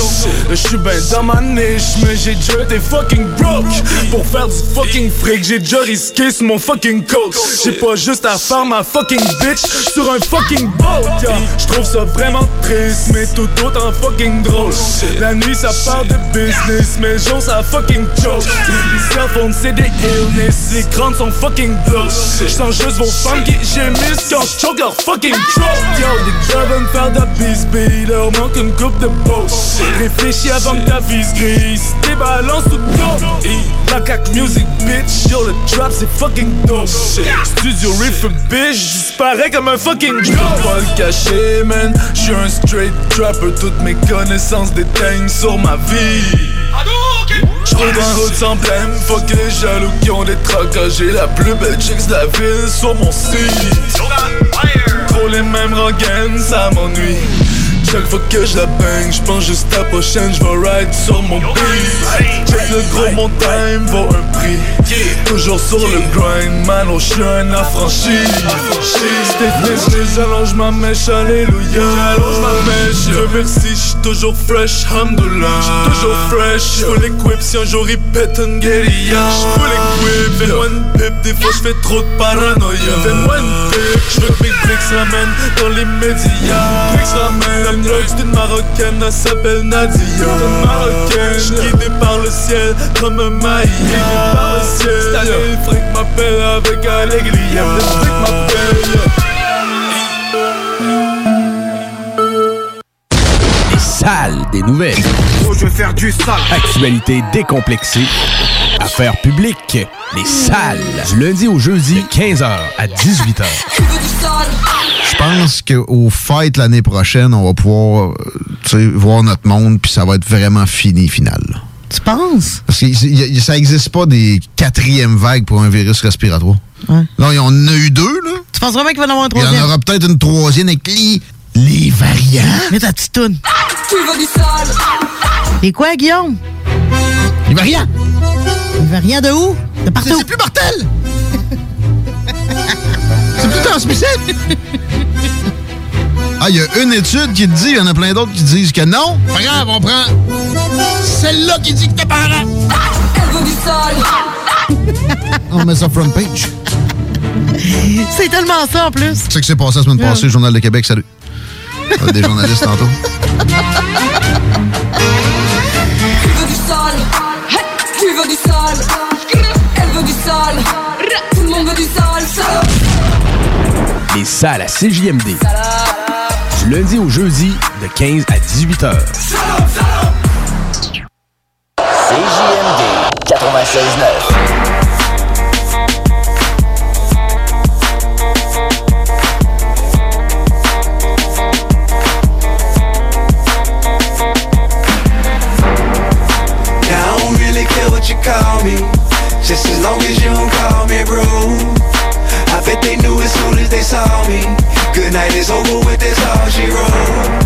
Je suis ben dans ma niche, mais j'ai déjà été fucking broke. Pour faire du fucking fric, j'ai déjà risqué sur mon fucking coach. J'ai pas juste à faire ma fucking bitch sur un fucking boat. Yeah. Je trouve ça vraiment triste, mais tout autant fucking drôle. La nuit ça parle de business, mais jour ça fucking joke. Les cellphones c'est des illness, les crânes sont fucking blows. Je sens juste vos femmes qui gémissent quand je choke leur fucking throat. Yo, veulent me faire de la bisbille, leur manque une coupe de peau. Réfléchis avant que ta vie se grise, tes balances tout dope. La cac music bitch, yo le trap c'est fucking dope. Studio riff bitch, j'disparais comme un fucking joke. Pas le cacher man, j'suis un straight trapper, toutes mes connaissances déteignent sur ma vie. J'roule dans un route sans blême, fuck les jaloux qui ont des tracas J'ai la plus belle chicks de la ville sur mon site les mêmes rengaines, ça m'ennuie chaque fois que je la bang, j'pense juste à la prochaine, j'vais ride sur mon beat. Check le gros, mon time vaut un prix. Toujours sur le grind, man, oh j'suis un affranchi. Stiffness, les allonge ma mèche, alléluia. Allonge ma mèche, je merci, j'suis toujours fresh, hamdoulah J'suis toujours fresh, j'full l'équip si un jour il pète une guérilla. J'full l'équip, fais-moi une pipe, des fois j'fais trop de paranoïa. Fais-moi une pipe, j'veux que mes bricks ramènent dans les médias. Ramènent une marocaine, elle s'appelle Nadia Une marocaine, guidée par le ciel comme un maïs Guidée par le ciel, cette année le fric m'appelle avec allégria Le fric m'appelle Les salles des nouvelles. Oh, je vais faire du sale. Actualité décomplexée. Affaires publiques. Les salles. Du lundi au jeudi, 15h à 18h. Je pense qu'au fêtes l'année prochaine, on va pouvoir euh, voir notre monde, puis ça va être vraiment fini, final. Tu penses? Parce que y- y- ça n'existe pas des quatrièmes vagues pour un virus respiratoire. Ouais. Là, il y en a eu deux, là. Tu penses vraiment qu'il va y en avoir un Il y troisième? en aura peut-être une troisième avec les, les variants. Mets ta petite toune. Tu veux du Et quoi, Guillaume? Les variants! Les variants de où? De partout. C'est plus mortel! C'est plus transmissible! Ah, il y a une étude qui te dit, il y en a plein d'autres qui disent que non. Pas grave, on prend celle-là qui dit que t'es parent. Elle veut du sale On met ça front page. C'est tellement ça, en plus. C'est ce qui s'est passé la semaine passée, le Journal de Québec, salut. Euh, Des journalistes tantôt. Tu veux du sale Tu veux du sale Elle veut du sale Tout le monde veut du sale Les salles à CJMD. Du lundi au jeudi, de 15 à 18h. CJMD 96.9. Now I don't really care what you call me, just as long as you don't call me bro. I bet they knew as soon as they saw me. Good night is over with, that's all she wrote.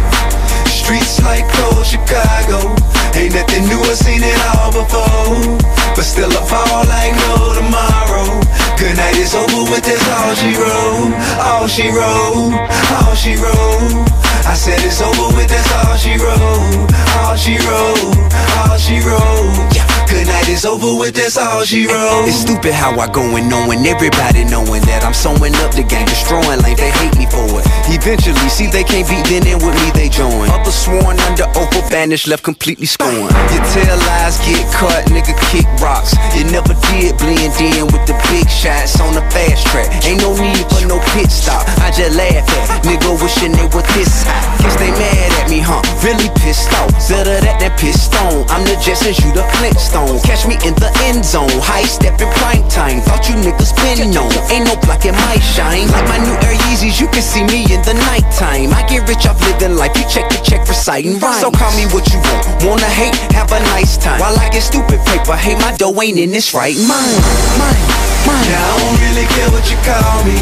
Streets like cold Chicago, ain't nothing new, I seen it all before. But still I fall like no tomorrow. Good night is over with, that's all she wrote. All she wrote, all she wrote. I said it's over with, that's all she wrote. All she wrote, all she wrote. Yeah. Good night is over with, that's all she wrote. It's stupid how I go and knowing everybody knowing that I'm sewing up the game, destroying like they hate me for it. Eventually, see they can't beat, then in with me they join. Others sworn under oath or banished, left completely scorned. You tell lies, get cut, nigga kick rocks. You never did blend in with the big shots on the fast track. Ain't no need for no pit stop. I just laugh at nigga wishing they were this high. Guess they mad at me, huh? Really pissed off. Better that than pissed on. I'm the Jetsons, you the Flintstone. Catch me in the end zone. High stepping prime time. Thought you niggas been known. Ain't no blocking my shine. Like my new Air Yeezys, you can see me in the nighttime. I get rich off living life. You check the check for citing rhymes. So call me what you want. Wanna hate? Have a nice time. While I get stupid paper, hey, my dough ain't in this right mind. Mine, mine. Now I don't really care what you call me,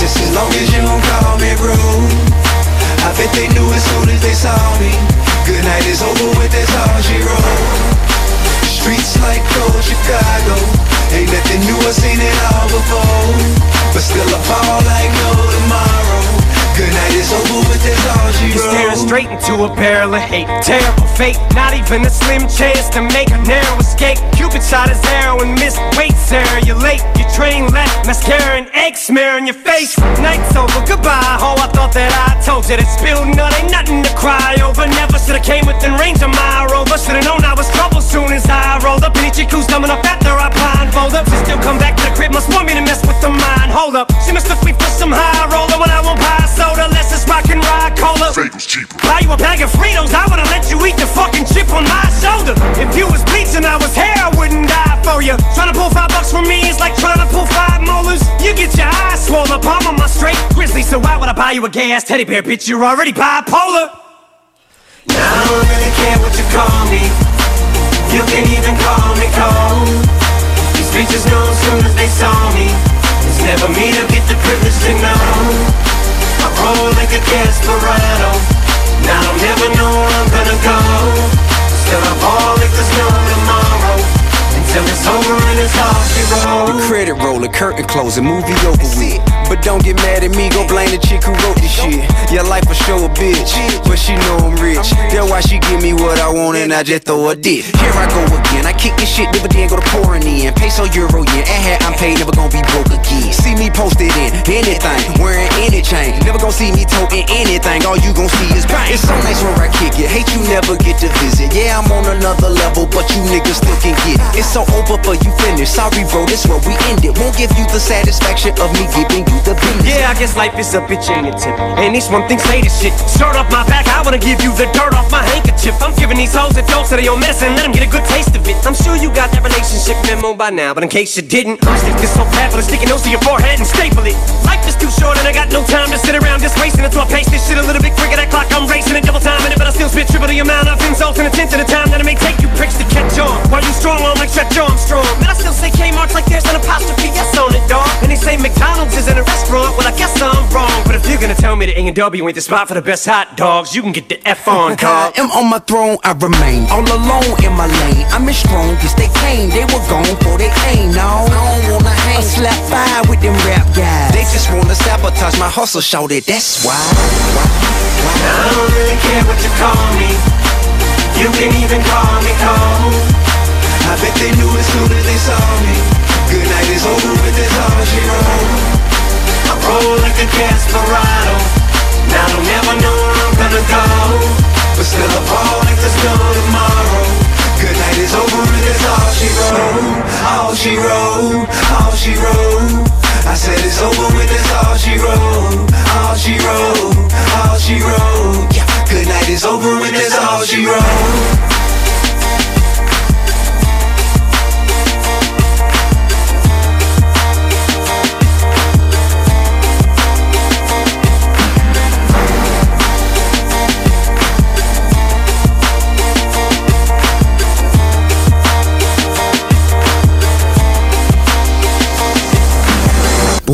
just as long as you don't call me bro. I bet they knew as soon as they saw me. Good night is over with, that's all she wrote. Streets like cold Chicago, ain't nothing new, I seen it all before. But still I fall like no tomorrow. Good night is over with, that's staring straight into a barrel of hate. Terrible fate, not even a slim chance to make a narrow escape. Cupid shot his arrow and missed. Wait, Sarah, you're late. Your train left, mascara and egg smear on your face. Night's over, goodbye. Oh, I thought that I told you that spilled nut ain't nothing to cry over. Never should've came within range of my rover. Should've known I was trouble soon as I rolled up. Chick who's dumb enough after I blindfold up. She still come back to the crib, must want me to mess with the mind. Hold up, she mistook me for some high roller cola. Buy you a bag of Fritos, I would've let you eat the fucking chip on my shoulder. If you was bleaching, I was hair, I wouldn't die for you. Trying to pull five bucks from me is like trying to pull five molars. You get your eyes swollen, palm on my straight grizzly. So why would I buy you a gay ass teddy bear, bitch? You're already bipolar. Now I don't really care what you call me. You can even call me cold. These bitches know as soon as they saw me. It's never me to get the privilege to know. Roll like a desperado. Now I never know where I'm gonna go. Still I ball like no tomorrow. The credit roller, curtain closing, movie over with. But don't get mad at me, go blame the chick who wrote this shit. Your life will show a bitch, but she know I'm rich. That's why she give me what I want and I just throw a dick. Here I go again, I kick this shit, dividend go to pouring in. Peso, euro, yen, and hat I'm paid, never gonna be broke again. See me posted in anything, wearing any chain. Never gonna see me toting anything, all you gon' see is bang. It's so nice where I kick it, hate you never get to visit. Yeah, I'm on another level, but you niggas still can get. it. It's so over for you finish. Sorry, bro, this where we end it. Won't give you the satisfaction of me giving you the business. Yeah, I guess life is a bitch ain't it tip. And these one thing say shit. Shirt off my back, I wanna give you the dirt off my handkerchief. I'm giving these hoes a dose of your own medicine, let them get a good taste of it. I'm sure you got that relationship memo by now, but in case you didn't, I'm stick this so fat with a sticky nose to your forehead and staple it. Life is too short and I got no time to sit around just wasting it. So I pace this shit a little bit quicker. That clock I'm racing it, double time in it, but I still spit triple the amount of insults and attention to the time that it may take you pricks to catch on. While you strong on like Armstrong, man, I still say Kmart's like there's an apostrophe S on it, dog. And they say McDonald's is in a restaurant, well I guess I'm wrong. But if you're gonna tell me that A&W ain't the spot for the best hot dogs, you can get the F on, dog. am on my throne, I remain all alone in my lane. I'm as strong as they came, they were gone for they came. No, I don't wanna hang. I slap fire with them rap guys. They just wanna sabotage my hustle, shout it. That's why. I don't really care what you call me. You can even call me cold. I bet they knew as soon as they saw me. Good night is over with, that's all she wrote. I roll like a desperado. Now I don't never know where I'm gonna go. But still a ball like there's no tomorrow. Good night is over with, that's all she wrote. All she wrote, all she wrote. I said it's over with, that's all she wrote. All she wrote, all she wrote. Yeah, good night is over with, that's all she wrote.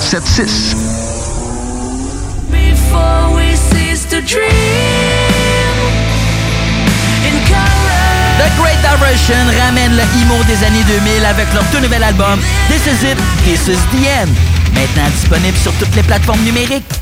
681 4476. Before we cease to dream in color. The Great Diversion ramène le emo des années 2000 avec leur tout nouvel album This Is It, This Is The End. Maintenant disponible sur toutes les plateformes numériques.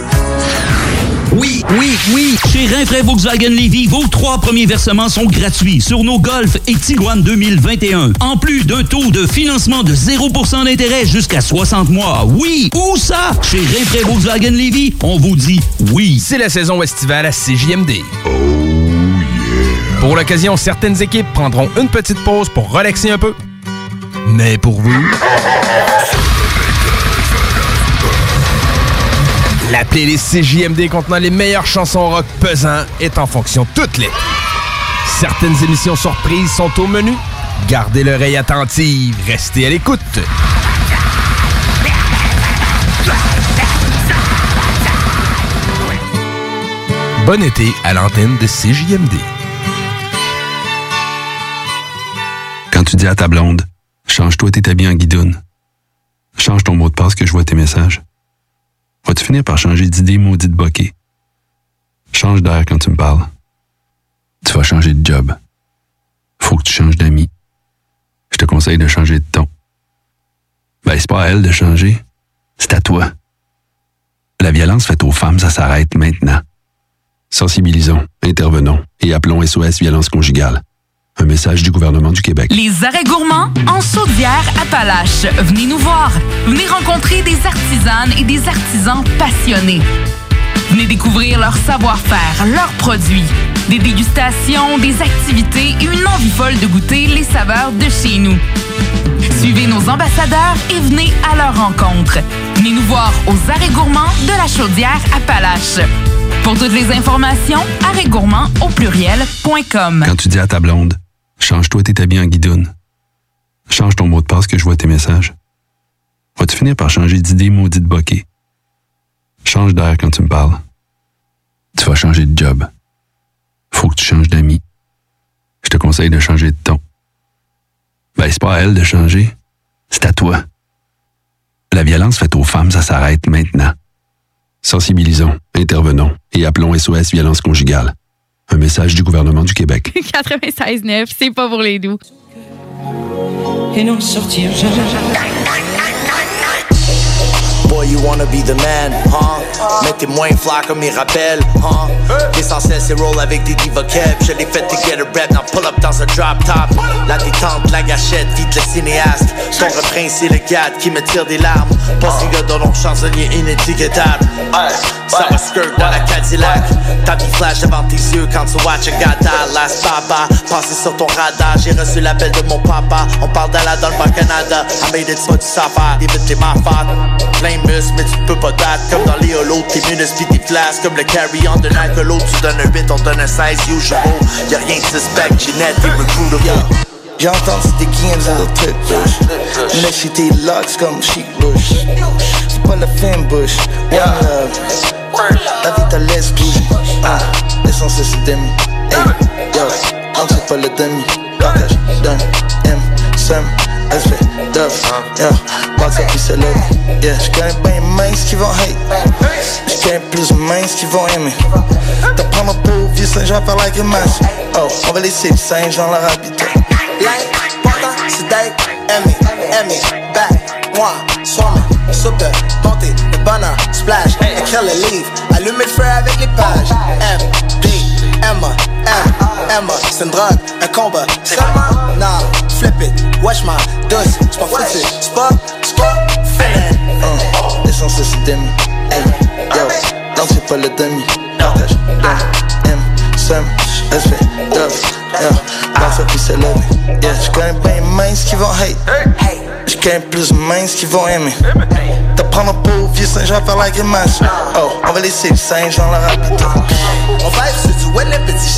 Oui, oui, oui. Chez Rinfraie Volkswagen Levy, vos trois premiers versements sont gratuits sur nos Golf et Tiguan 2021. En plus d'un taux de financement de 0% d'intérêt jusqu'à 60 mois. Oui, où ça? Chez Rinfraie Volkswagen Levy, on vous dit oui. C'est la saison estivale à CJMD. Pour l'occasion, certaines équipes prendront une petite pause pour relaxer un peu. Mais pour vous... La playlist CJMD contenant les meilleures chansons rock pesant est en fonction toute l'été. Certaines émissions surprises sont au menu. Gardez l'oreille attentive, restez à l'écoute. Bon été à l'antenne de CJMD. Quand tu dis à ta blonde, change-toi tes habits en guidoune. Change ton mot de passe que je vois tes messages. Vas-tu finir par changer d'idée maudite bokeh? Change d'air quand tu me parles. Tu vas changer de job. Faut que tu changes d'amis. Je te conseille de changer de ton. Ben, c'est pas à elle de changer. C'est à toi. La violence faite aux femmes, ça s'arrête maintenant. Sensibilisons, intervenons et appelons SOS Violence Conjugale. Un message du gouvernement du Québec. Les arrêts gourmands en Chaudière Appalaches. Venez nous voir. Venez rencontrer des artisanes et des artisans passionnés. Venez découvrir leur savoir-faire, leurs produits, des dégustations, des activités et une envie folle de goûter les saveurs de chez nous. Suivez nos ambassadeurs et venez à leur rencontre. Venez nous voir aux arrêts gourmands de la Chaudière Appalaches. Pour toutes les informations, arrêtgourmand au pluriel.com. Quand tu dis à ta blonde, change-toi tes habits en guidoune. Change ton mot de passe que je vois tes messages. Vas-tu finir par changer d'idée maudite bokeh? Change d'air quand tu me parles. Tu vas changer de job. Faut que tu changes d'amis. Je te conseille de changer de ton. Ben, c'est pas à elle de changer. C'est à toi. La violence faite aux femmes, ça s'arrête maintenant. Sensibilisons, intervenons et appelons SOS Violence Conjugale. Un message du gouvernement du Québec. 96.9, c'est pas pour les doux. Et non sortir jamais. Boy, you wanna be the man? Mais t'es moins fly comme mes rappels, huh? L'essentiel c'est roll avec des diva. Je l'ai fait to get a rep, now pull up dans un drop top. La détente, la gâchette, vite le cinéaste. Son refrain c'est le gars qui me tire des larmes. Pas ce gars dont chansonnier inétiquetable. Ça va skirt dans la Cadillac. Ta vie flash devant tes yeux quand tu watch a gata. Last baba, passé sur ton radar. J'ai reçu l'appel de mon papa. On parle d'Ala dans le Canada. I made it, c'est pas du safar, évite les ma muscles, mais tu peux pas date. Comme dans les holos, tes minus pis tes flashes. Comme le carry-on de l'alcoolo. Tu donnes un 8, on donne un 16 usual. Y'a rien de suspect, Ginette est recruitable. J'ai entendu des games à la tête bush Mais j'ai tes locks comme chic bush C'est pas la fin bush One love La vie ta laisse bouger ah, L'essentiel c'est demi Hey, yo c'est pas le demi Partage, donne, M, Sam, SV, Dove Yo, box up puis c'est love Yeah, j'connais bien minces qui vont hate. J'connais plus minces qui vont aimer. T'apprends ma pauvre vieux Saint-Jean faire like match. Oh, on va laisser le Saint-Jean leur habitat. L'important c'est d'être aimé, aimé, back, moi, soi-même, super, tenter, le bonheur, splash, écrire le livre, allumer le feu avec les pages, M, B, Emma, M, Emma, c'est une drogue, un combat, seulement, nah, flip it, watch my douce, j'm'en fous, c'est pas, c'est pas, feeling, uh, L'essentiel c'est demi. Hey, yo, non c'est pas le demi Partage, donne, M, Sam, SV, Dove Yo, box up puis c'est love Yeah, j'connais bien minces qui vont hate J'connais plus minces qui vont aimer T'apprends un pauvre vieux Saint-Jean faire like a match Oh, on va laisser le Saint-Jean leur habitat On vibe sur du petit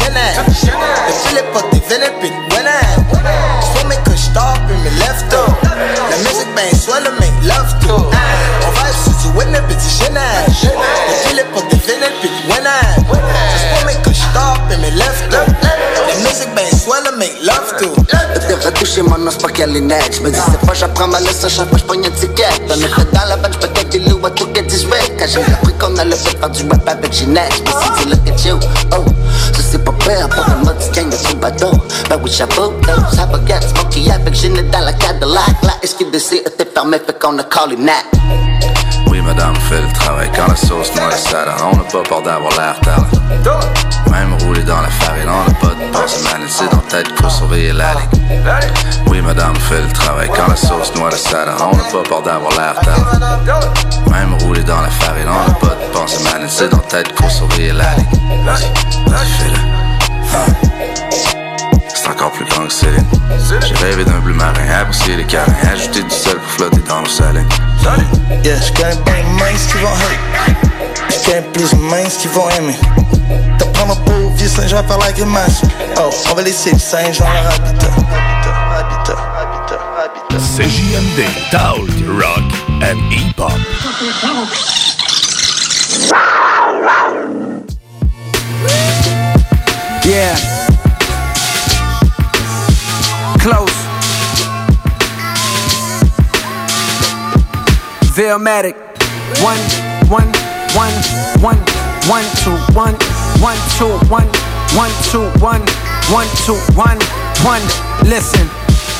de mes couches top et mes left musique ben soit le mec love to On vibe sur du winner petit Chanel Depuis l'époque des villains puis winner Soit mes couches top et mes left La musique ben soit le mec love to T'es retouché mon c'est pas nette. J'me dis c'est pas, j'apprends ma leçon, chaque fois j'pogne une ticket. On était dans la vague, j'peux des loups à tout qu'à 18. Quand j'ai appris qu'on allait faire du rap avec Ginette, j'me suis dit look at you, oh. Ça c'est pas pire, pour le mode gang. Ben oui, oh, smoky la. La SQDC était fermée, fait qu'on a callé Nat. Oui, madame, fait le travail quand la sauce noire est sale. On n'a pas peur d'avoir l'air talent. Même roulé dans la farine, on n'a pas de pensée. C'est dans tête pour surveiller la ligne. Oui, madame, fait le travail quand la sauce noire est sale. On n'a pas peur d'avoir l'air talent. Même roulé dans la farine, on n'a pas de pensée. C'est dans tête pour surveiller la ligne. Vas-y, vas-y, fais-le. Long que Céline. J'ai rêvé d'un bleu marin, apprécié les câlins, ajouter du sel pour flotter dans l'eau salée. Yeah, j'connais bien les minces qui vont hate. J'connais plus les minces qui vont aimer. T'apprends pas au vieux Saint-Jean par la grimace. Oh, on va laisser le Saint-Jean leur habitat. Habitat, habitat, habitat. CJMD, Talk, Rock and Hip-Hop. Yeah. Veilmatic. One, one, one, one, one, two, one, one, two, one, one, two, one, one, two, one, one. Listen.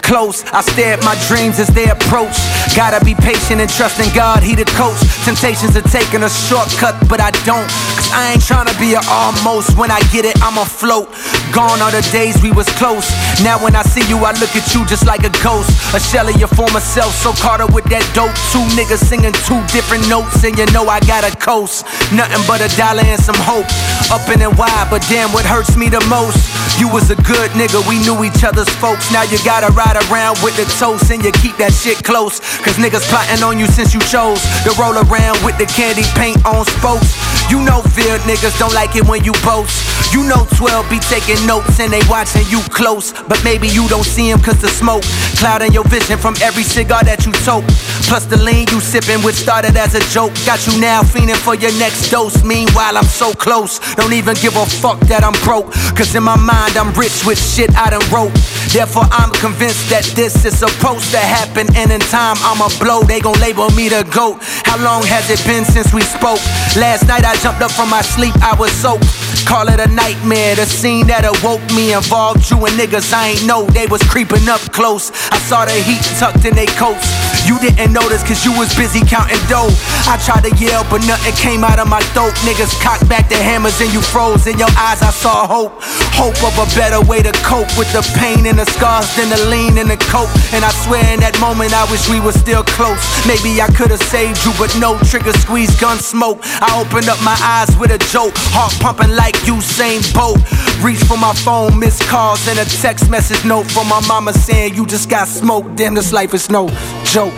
Close, I stare at my dreams as they approach. Gotta be patient and trust in God, He the coach. Temptations are taking a shortcut, but I don't. I ain't tryna be a almost. When I get it, I'ma float. Gone are the days we was close. Now when I see you, I look at you just like a ghost. A shell of your former self, so caught up with that dope. Two niggas singing two different notes, and you know I got a coast. Nothing but a dollar and some hope. Up in and wide, but damn, what hurts me the most? You was a good nigga, we knew each other's folks. Now you gotta ride around with the toast, and you keep that shit close. Cause niggas plotting on you since you chose to roll around with the candy paint on spokes. You know fear niggas don't like it when you boast. You know 12 be taking notes and they watching you close. But maybe you don't see him cause the smoke clouding your vision from every cigar that you toke. Plus the lean you sipping, which started as a joke. Got you now fiending for your next dose. Meanwhile, I'm so close. Don't even give a fuck that I'm broke. Cause in my mind, I'm rich with shit I done wrote. Therefore, I'm convinced that this is supposed to happen. And in time, I'ma blow. They gon' label me the GOAT. How long has it been since we spoke? Last night, I jumped up from my sleep, I was soaked. Call it a nightmare. The scene that awoke me involved you and niggas I ain't know they was creeping up close. I saw the heat tucked in they coats. You didn't notice cause you was busy counting dough. I tried to yell, but nothing came out of my throat. Niggas cocked back the hammers and you froze. In your eyes, I saw hope. Hope of a better way to cope with the pain and the scars than the lean and the cope. And I swear in that moment, I wish we were still close. Maybe I could've saved you, but no trigger squeeze, gun smoke. I opened up my eyes with a joke. Heart pumping like Usain Bolt. Reach for my phone, missed calls, and a text message note from my mama saying you just got smoked. Damn, this life is no joke.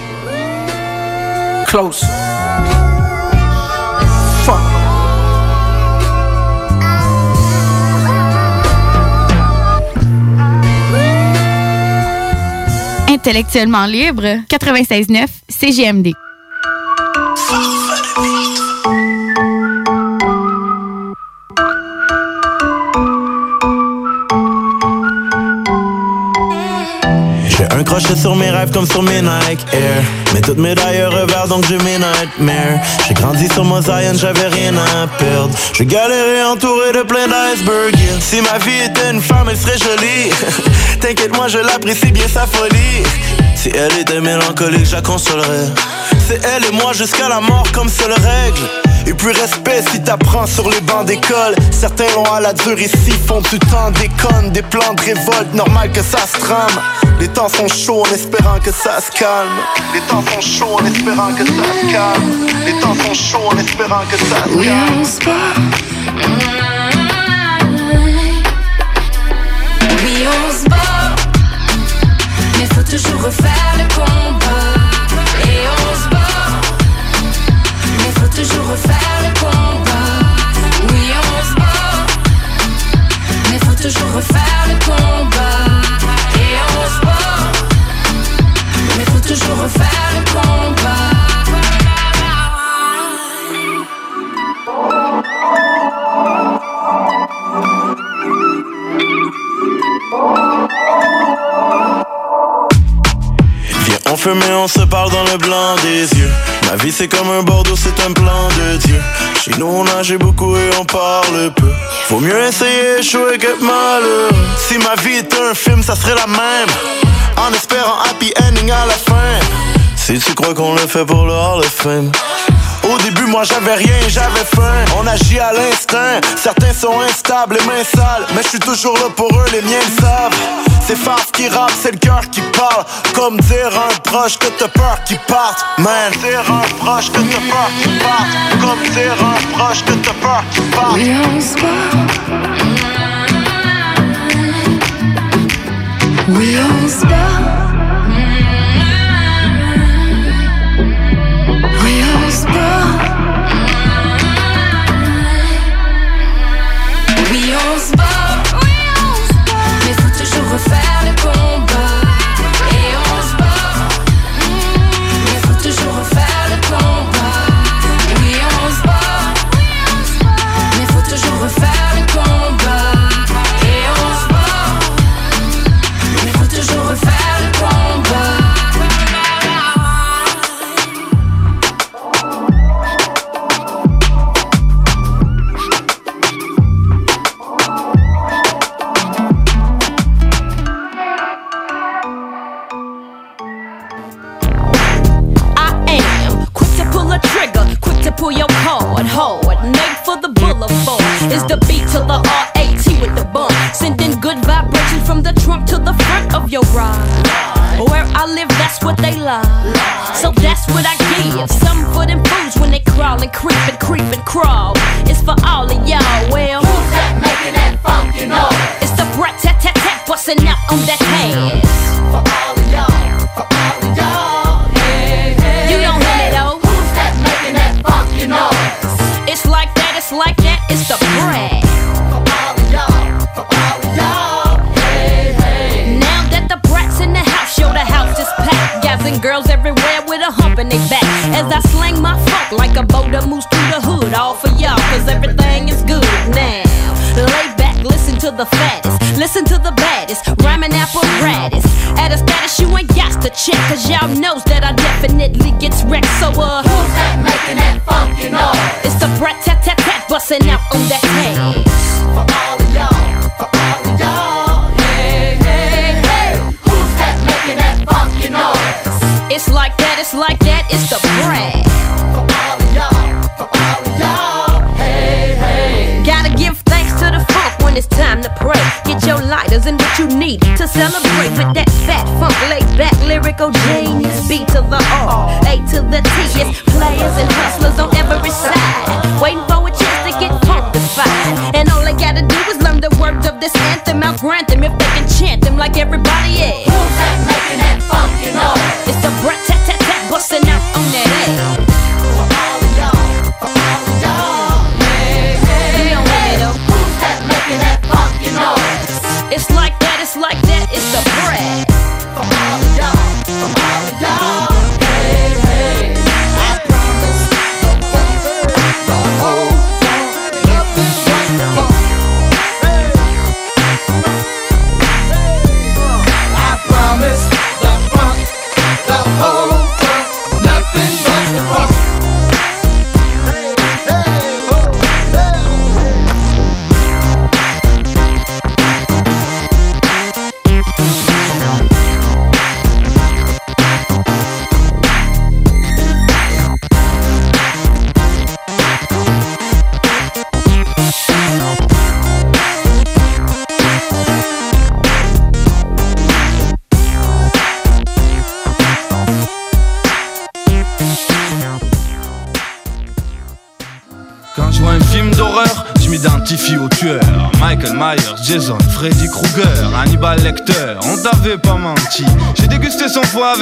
Close. Intellectuellement libre, 96.9 CGMD. Crochet sur mes rêves comme sur mes Nike Air. Mais toutes mes d'ailleurs revers donc j'ai mes nightmares. J'ai grandi sur Mosaïen, j'avais rien à perdre. J'ai galéré entouré de plein d'icebergs. Si ma vie était une femme, elle serait jolie. T'inquiète moi je l'apprécie bien sa folie Si elle était mélancolique, je la consolerais C'est elle et moi jusqu'à la mort comme seule règle. Et puis respect si t'apprends sur les bancs d'école. Certains l'ont à la dure ici, font du temps déconne Des plans de révolte, normal que ça se trame. Les temps sont chauds en espérant que ça se calme. Les temps sont chauds en espérant que ça se calme. Les temps sont chauds en espérant que ça se Oui, calme. on se bat. Oui, on se bat. Toujours refaire le combat. Et on se bat. Mais faut toujours refaire le combat. Oui, on se bat. Mais faut toujours refaire le combat. Et on se bat. Mais faut toujours refaire le combat. Viens, on se parle dans le blanc des yeux. Ma vie c'est comme un Bordeaux, c'est un plan de Dieu. Chez nous on nage beaucoup et on parle peu. Faut mieux essayer échouer que malheureux. Si ma vie était un film, ça serait la même. En espérant happy ending à la fin. Si tu crois qu'on le fait pour le Hall of Fame. Au début, moi j'avais rien, j'avais faim. On agit à l'instinct. Certains sont instables, les mains sales. Mais je suis toujours là pour eux, les miens le savent. C'est farce qui rappe, c'est le cœur qui parle. Comme dire un proche que t'as peur qui parte. Man, dire un proche que t'as peur qui parte. Comme dire un proche que t'as peur qui parte. never felt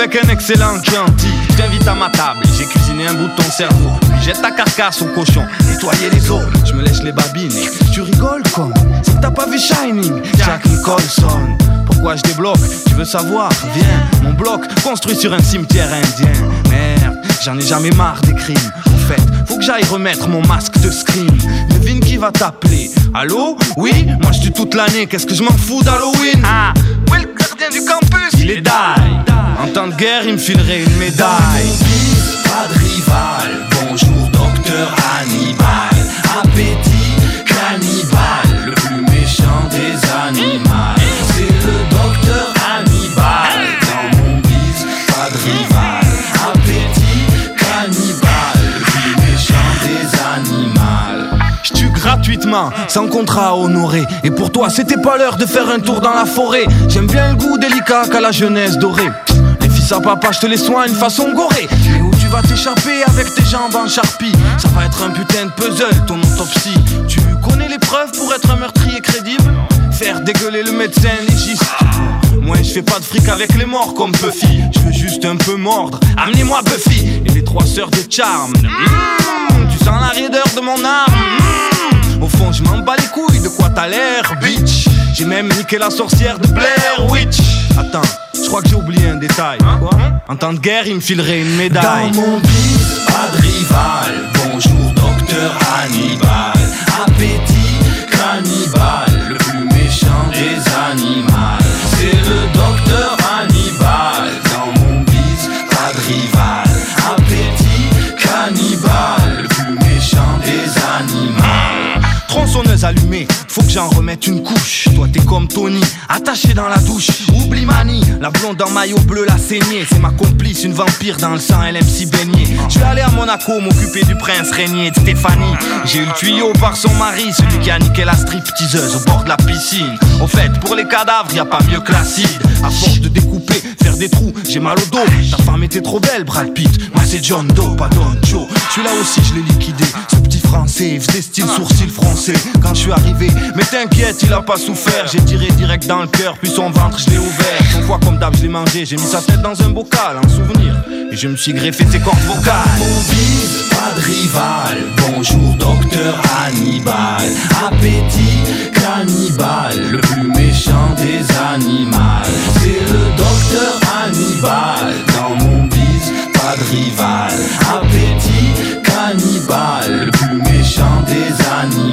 avec un excellent Chianti. Je t'invite à ma table, j'ai cuisiné un bout de ton cerveau. Puis jette ta carcasse au cochon, nettoyer les os. Je me lèche les babines, tu rigoles comme si t'as pas vu Shining. Jack Nicholson, pourquoi je débloque? Tu veux savoir? Viens, mon bloc construit sur un cimetière indien. Merde, j'en ai jamais marre des crimes. En fait, faut que j'aille remettre mon masque scream. Devine qui va t'appeler. Allô? Oui? Moi je tue toute l'année, qu'est-ce que je m'en fous d'Halloween? Ah. Ouais le gardien du campus. Il est die En temps de guerre il me filerait une médaille. Pas de rival. Bonjour docteur Hannibal. Appétit cannibale. Le plus méchant des animaux. gratuitement, sans contrat à honorer. Et pour toi, c'était pas l'heure de faire un tour dans la forêt. J'aime bien le goût délicat qu'a la jeunesse dorée. Les fils à papa, je te les soins une façon gorée. Et où tu vas t'échapper avec tes jambes en charpie. Ça va être un putain de puzzle, ton autopsie. Tu connais les preuves pour être un meurtrier crédible? Faire dégueuler le médecin légiste. Moi je fais pas de fric avec les morts comme Buffy Je veux juste un peu mordre, amenez-moi Buffy Et les trois sœurs de Charme mmh, Tu sens la raideur de mon arme. Mmh au fond, je m'en bats les couilles de quoi t'as l'air, bitch. J'ai même niqué la sorcière de Blair Witch. Attends, je crois que j'ai oublié un détail. Quoi En temps de guerre, il me filerait une médaille. Dans mon bis, pas de rival. Bonjour, docteur Hannibal. Appétit Faut que j'en remette une couche. Toi t'es comme Tony, attaché dans la douche. Oublie Mani, la blonde en maillot bleu, la saignée. C'est ma complice, une vampire dans le sang, elle aime si baigner. Je suis allé à Monaco m'occuper du prince régnier de Stéphanie. J'ai eu le tuyau par son mari, celui qui a niqué la stripteaseuse au bord de la piscine. Au fait, pour les cadavres, y a pas mieux que l'acide. À force de découper, faire des trous, j'ai mal au dos. Ta femme était trop belle, Brad Pitt. Moi c'est John Doe, pas Don Joe. Celui-là aussi, je l'ai liquidé. Ce petit français, faisait style sourcil français quand je suis arrivé. Mais t'inquiète, il a pas souffert. J'ai tiré direct dans le cœur, puis son ventre, je l'ai ouvert. Son foie comme d'hab, je l'ai mangé. J'ai mis sa tête dans un bocal, en souvenir. Et je me suis greffé ses cordes vocales. Mon bis, pas de rival. Bonjour, docteur Hannibal. Appétit cannibale, le plus méchant des animaux. C'est le docteur Hannibal. Dans mon bis, pas de rival. Appétit cannibale, des animaux.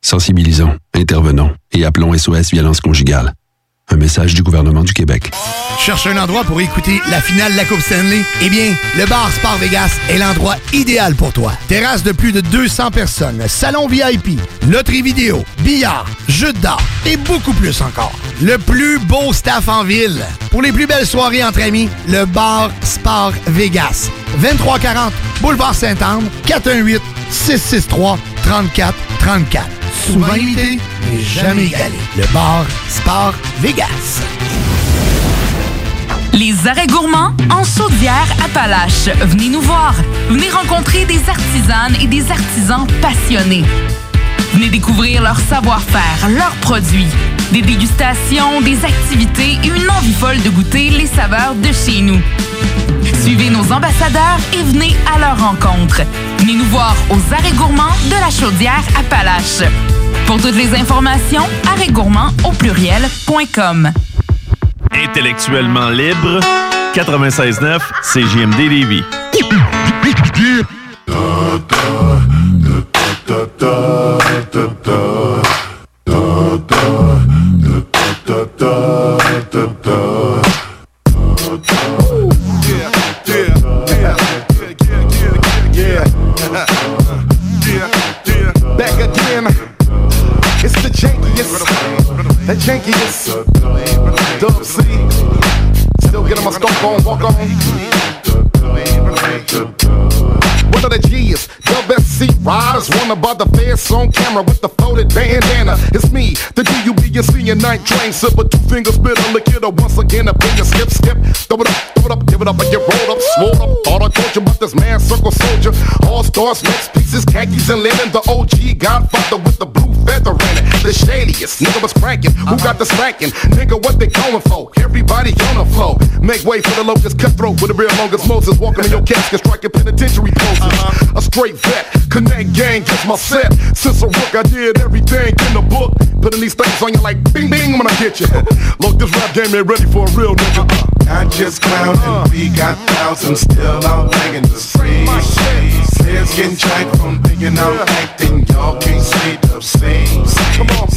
Sensibilisons, intervenons et appelons SOS Violence Conjugale. Un message du gouvernement du Québec. Cherche un endroit pour écouter la finale de la Coupe Stanley? Eh bien, le bar Sport Vegas est l'endroit idéal pour toi. Terrasse de plus de 200 personnes, salon VIP, loterie vidéo, billard, jeux d'art et beaucoup plus encore. Le plus beau staff en ville. Pour les plus belles soirées entre amis, le bar Sport Vegas. 2340 Boulevard Saint-Anne, 418 663 34 34. Souvent imité, mais jamais égalé. Le bar Sport Vegas. Les arrêts gourmands en Chaudière-Appalaches. Venez nous voir. Venez rencontrer des artisanes et des artisans passionnés. Venez découvrir leur savoir-faire, leurs produits, des dégustations, des activités et une envie folle de goûter les saveurs de chez nous. Suivez nos ambassadeurs et venez à leur rencontre. Venez nous voir aux arrêts gourmands de la Chaudière-Appalaches. Pour toutes les informations, arrêtgourmands au pluriel.com. Intellectuellement libre, 96.9 CJMD Lévis. Jankiest. Dub C. Still getting my stomp on, walk riders. Wanna the feds on camera with the folded bandana. It's me, the D-U-B-S-C and night train sipper. Two fingers spit on lick it up once again. A finger skip, skip. Throw it up, throw it up, give it up, and get rolled up, swole up. Thought I told you about this man, circle soldier. All stars, next pieces, khakis and linen. The OG godfather with the blue feather in it. The shadiest, nigga was cranking. Who got the spanking? Nigga, what they going for? Everybody on the flow. Make way for the locust cutthroat with the real longest Moses. Walking in your casket, striking penitentiary poses. Uh-huh. A straight vet, connect gang, my set. Since a rook, I did everything in the book. Putting these things on you like bing bing when I get you. Look, this rap game ain't ready for a real nigga. Uh. Not just clowning, we got thousands still out begging the streets. Players getting jacked from thinking I'm acting, y'all can't see the scenes.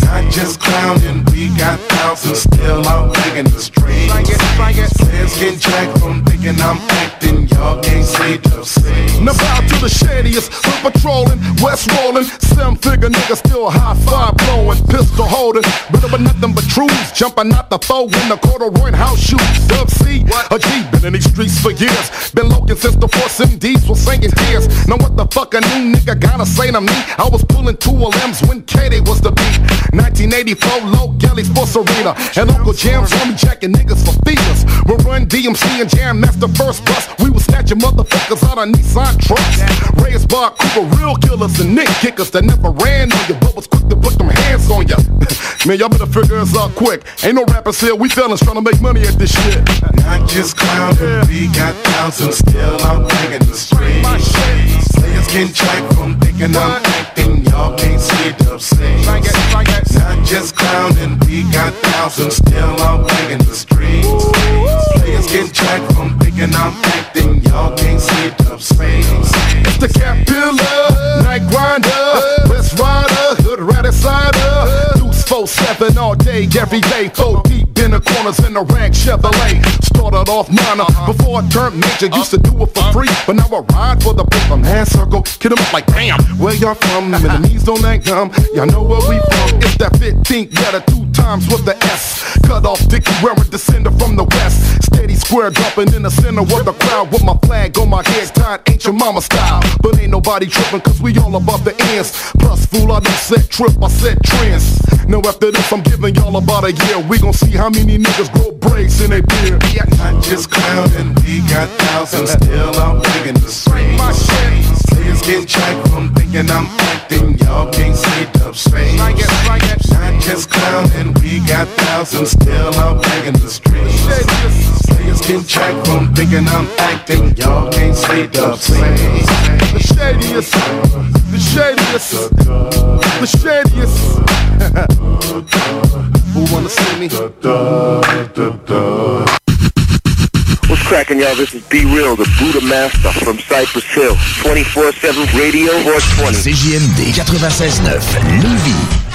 Not just clowning, we got thousands still out begging the streets. Players getting jacked from thinking I'm acting, y'all can't see the scenes. Now bow to the shadiest, we're patrolling, west rolling, seven figure nigga still high five blowing, pistol holding, but nothing but truths, jumping out the foe in the corduroy house shoes. Dub C, a G, been in these streets for years, been looking since the force MDs was singing tears. Now what the fuck a new nigga gotta say to me? I was pulling two LMs when Katie was the beat. 1984, low galley for Serena. and Uncle Jam told me jacking niggas for feelers. We run DMC and Jam, that's the first bus. We was snatching motherfuckers out of Nissan trucks. Raised bar Cooper, real killers and Nick kickers that never ran on you, but was quick to put them hands on you. Man, y'all better figure us out quick. Ain't no rappers here, we fellas trying to make money at this shit. Not just clowning, we got thousands still out begging the streets. Players getting jacked from thinking I'm acting, y'all can't see the scenes. Not just clowning, we got thousands still out begging the streets. Players getting jacked from thinking I'm acting, y'all can't see the scenes. It's the cat pillar, night grinder, west rider, hood rat insider. Deuce 4-7 all day, every day, four deep in the corners in the rag Chevrolet. Started off minor uh-huh. before I turned major, used to do it for uh-huh. free, but now I ride for the paper man circle. Kid 'em up like bam, where y'all from? Enemies on that gum, y'all know where we from. It's that 15th letter, two times with the S. Cut off Dickie wearing descender from the west. Steady square dropping in the center of the crowd with my flag on my head, tied ancient mama style. But ain't nobody tripping, cause we all above the ends. Plus, fool, I done set trip, I set trends. Now after this, I'm giving y'all about a year. We gon' see how many niggas grow braids in their beard. Not just clowning, we got thousands still out begging the streets. Players getting jacked from thinking I'm acting, y'all can't see the space. Not just clowning, we got thousands still out begging the streets. Players getting from thinking I'm acting, y'all can't see the space. The shadiest, the shadiest, the shadiest. Who wanna see me? What's cracking, y'all? This is Be Real, the Buddha Master from Cypress Hill. 24-7 Radio 420. CJMD 96.9 Lévis.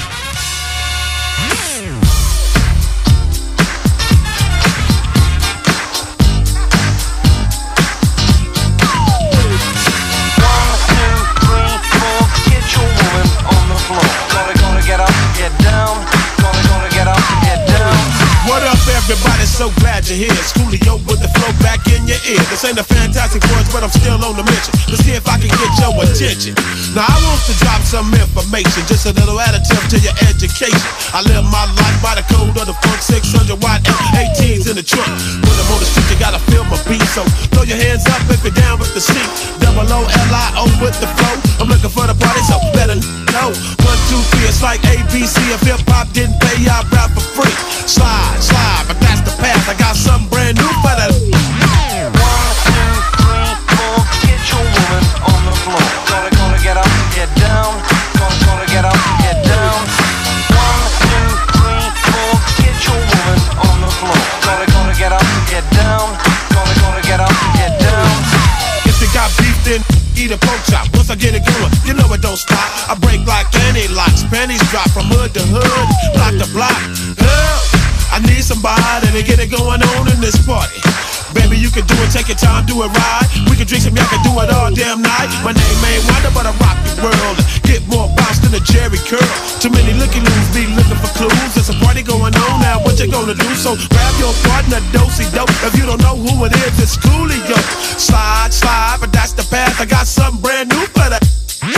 What up, everybody? So glad you're here. Schoolio with the flow back in your ear. This ain't a fantastic words, but I'm still on the mission. Let's see if I can get your attention. Now, I want to drop some information, just a little additive to your education. I live my life by the code of the funk 600 watt F18s in the trunk. When I'm on the street, you gotta feel my beat. So throw your hands up if you're down with the seat. Double O L I O with the flow. I'm looking for the party, so better know. One, two, three, it's like ABC. If hip hop didn't pay, I rap for free. Slide, slide, that's the path. I got something brand new for that. Gonna, gonna get up, get down. Gonna, gonna get up, get down. One, two, three, four. Get your woman on the floor. Gonna, gonna get up, get down. Gonna, gonna get up, get down. If you got eat a pork chop. Once I get it going, you know it don't stop. I break like any locks. Pennies drop from hood to hood, block to block. Help! I need somebody to get it going on in this party. Baby, you can do it, take your time, do it right. We can drink some, y'all can do it all damn night. My name ain't Wonder, but I rock the world. Get more bounce than a Jerry curl. Too many looky loos be looking for clues. There's a party going on now, what you gonna do? So grab your partner, dosey dope. If you don't know who it is, it's Coolio. Slide, slide, but that's the path. I got something brand new for that. Get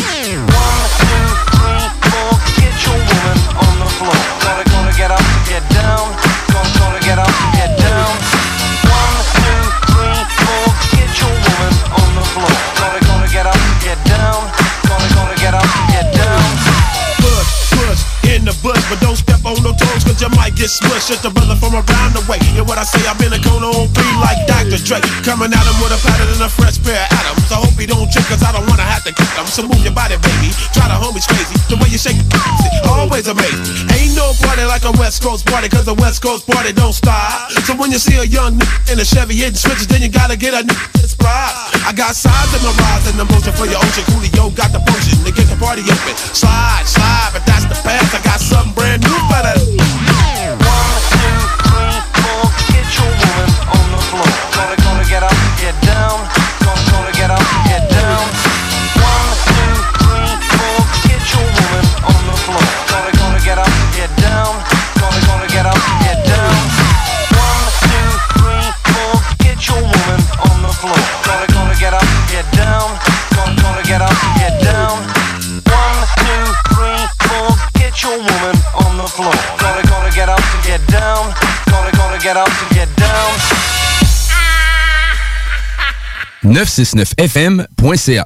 cause you might get smushed. It's the brother from around the way. And what I say, I'm in a cone on three like Dr. Dre. Coming at him with a pattern and a fresh pair of atoms. I hope he don't trip, cause I don't wanna have to kick him. So move your body, baby. Try the homies crazy. The way you shake it, always amaze. Ain't no party like a West Coast party, cause the West Coast party don't stop. So when you see a young nigga in a Chevy hitting switches, then you gotta get a new inspired. I got sides in my rise and emotion for your ocean. Coolio got the function to get the party open. Slide, slide, but that's the past. I got something brand new for that. 969fm.ca.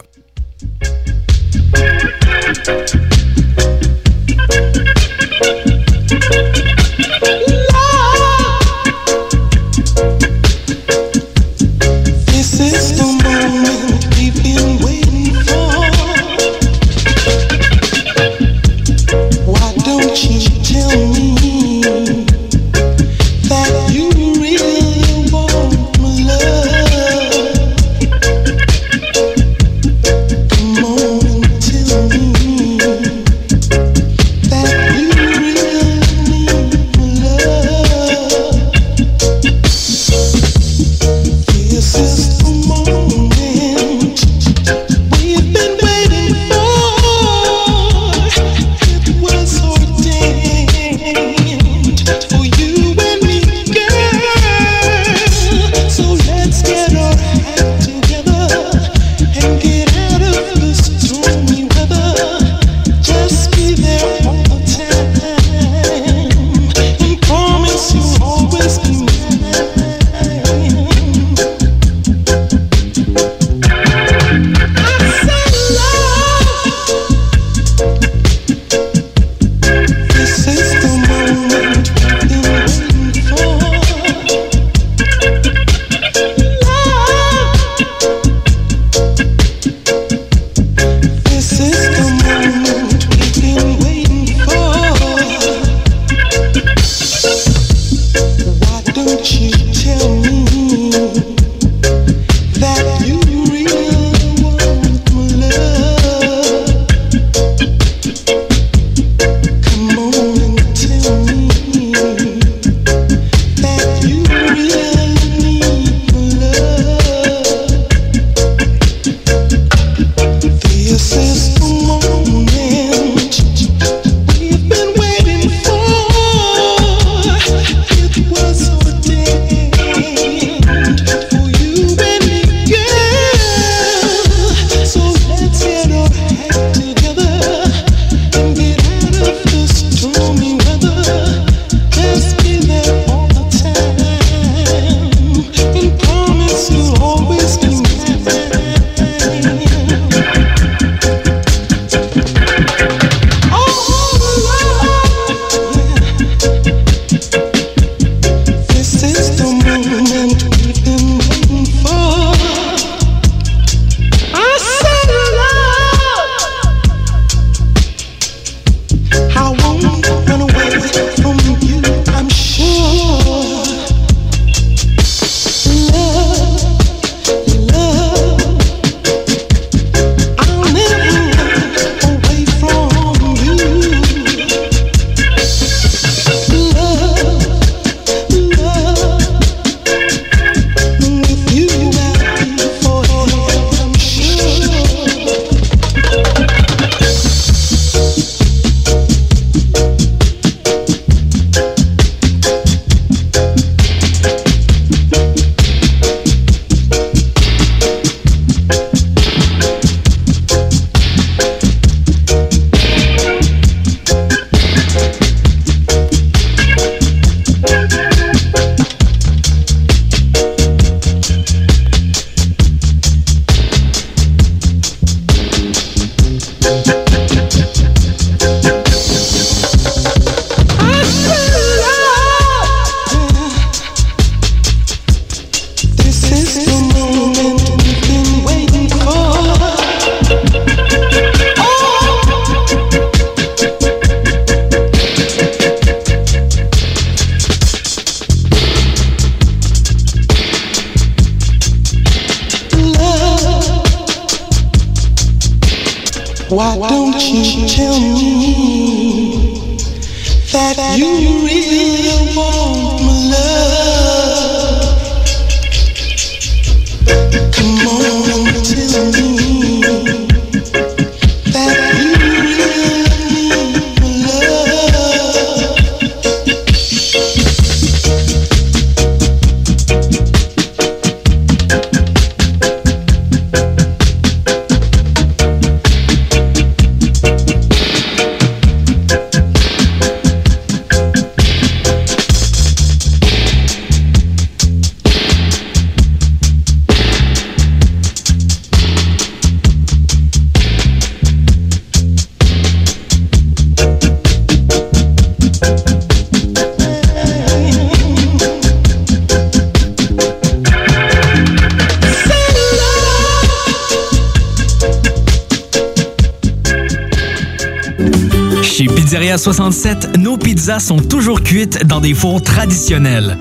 Pizzeria 67, nos pizzas sont toujours cuites dans des fours traditionnels.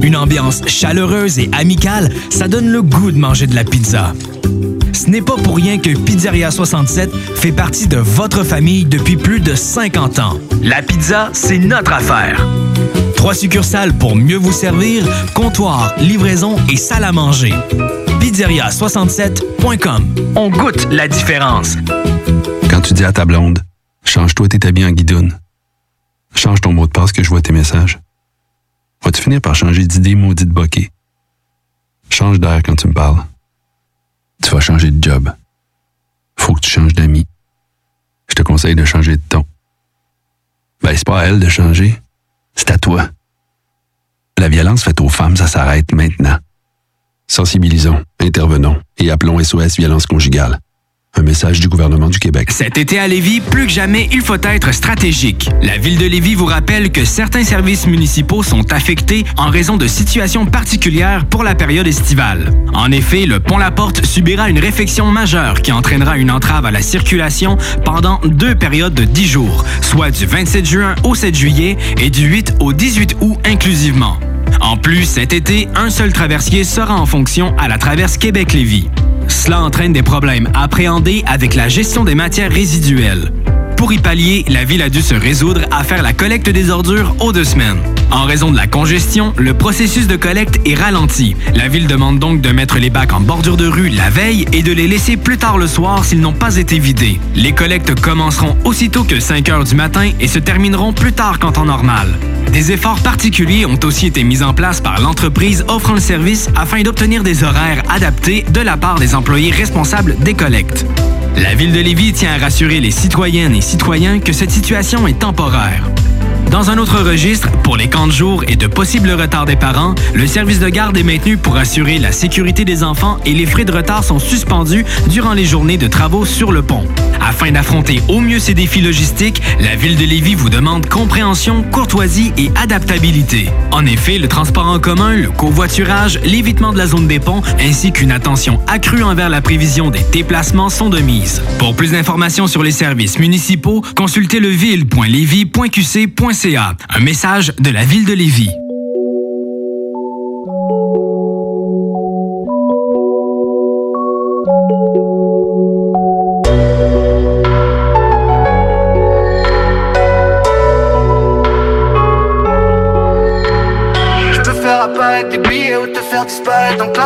Une ambiance chaleureuse et amicale, ça donne le goût de manger de la pizza. Ce n'est pas pour rien que Pizzeria 67 fait partie de votre famille depuis plus de 50 ans. La pizza, c'est notre affaire. Trois succursales pour mieux vous servir, comptoir, livraison et salle à manger. Pizzeria67.com. On goûte la différence. Quand tu dis à ta blonde, change-toi tes en guidoune. Change ton mot de passe que je vois tes messages. Vas-tu finir par changer d'idée maudite bokeh? Change d'air quand tu me parles. Tu vas changer de job. Faut que tu changes d'amis. Je te conseille de changer de ton. Ben, c'est pas à elle de changer. C'est à toi. La violence faite aux femmes, ça s'arrête maintenant. Sensibilisons, intervenons et appelons SOS Violence Conjugale. Message du gouvernement du Québec. Cet été à Lévis, plus que jamais, il faut être stratégique. La ville de Lévis vous rappelle que certains services municipaux sont affectés en raison de situations particulières pour la période estivale. En effet, le pont La Porte subira une réfection majeure qui entraînera une entrave à la circulation pendant deux périodes de 10 jours, soit du 27 juin au 7 juillet et du 8 au 18 août inclusivement. En plus, cet été, un seul traversier sera en fonction à la traverse Québec-Lévis. Cela entraîne des problèmes appréhendés avec la gestion des matières résiduelles. Pour y pallier, la ville a dû se résoudre à faire la collecte des ordures aux deux semaines. En raison de la congestion, le processus de collecte est ralenti. La ville demande donc de mettre les bacs en bordure de rue la veille et de les laisser plus tard le soir s'ils n'ont pas été vidés. Les collectes commenceront aussitôt que 5 heures du matin et se termineront plus tard qu'en temps normal. Des efforts particuliers ont aussi été mis en place par l'entreprise offrant le service afin d'obtenir des horaires adaptés de la part des employés responsables des collectes. La ville de Lévis tient à rassurer les citoyennes et citoyens que cette situation est temporaire. Dans un autre registre, pour les camps de jour et de possibles retards des parents, le service de garde est maintenu pour assurer la sécurité des enfants et les frais de retard sont suspendus durant les journées de travaux sur le pont. Afin d'affronter au mieux ces défis logistiques, la ville de Lévis vous demande compréhension, courtoisie et adaptabilité. En effet, le transport en commun, le covoiturage, l'évitement de la zone des ponts ainsi qu'une attention accrue envers la prévision des déplacements sont de mise. Pour plus d'informations sur les services municipaux, consultez le ville.lévis.qc.ca. Un message de la ville de Lévis.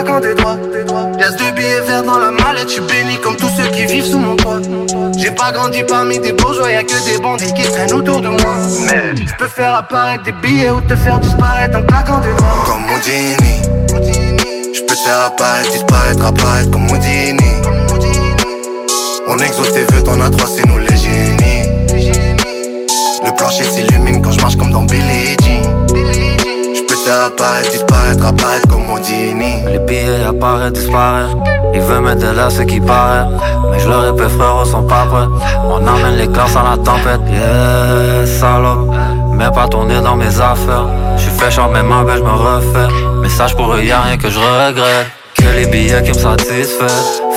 Claquant des doigts. Pièce de billets verts dans la mallette, je suis béni comme tous ceux qui vivent sous mon toit. J'ai pas grandi parmi des bourgeois, y'a que des bandits qui traînent autour de moi. Mais je peux faire apparaître des billets ou te faire disparaître en claquant des doigts. Comme Houdini Je peux faire apparaître, disparaître, apparaître comme Houdini On exauce tes vœux, t'en as trois, c'est nous les génies Le plancher s'illumine quand je marche comme dans Billie Jean Je peux te faire apparaître, disparaître, apparaître comme Houdini Les billets apparaissent, disparaissent. Ils veulent mettre là ce qui paraît. Mais je leur répète, frérot, sont pas prêts. On emmène les corps sans la tempête. Yeah, salope. Mets pas ton nez dans mes affaires. Je suis fait champ, même en je me refais. Message pour eux, y'a rien que je regrette. Que les billets qui me satisfaient.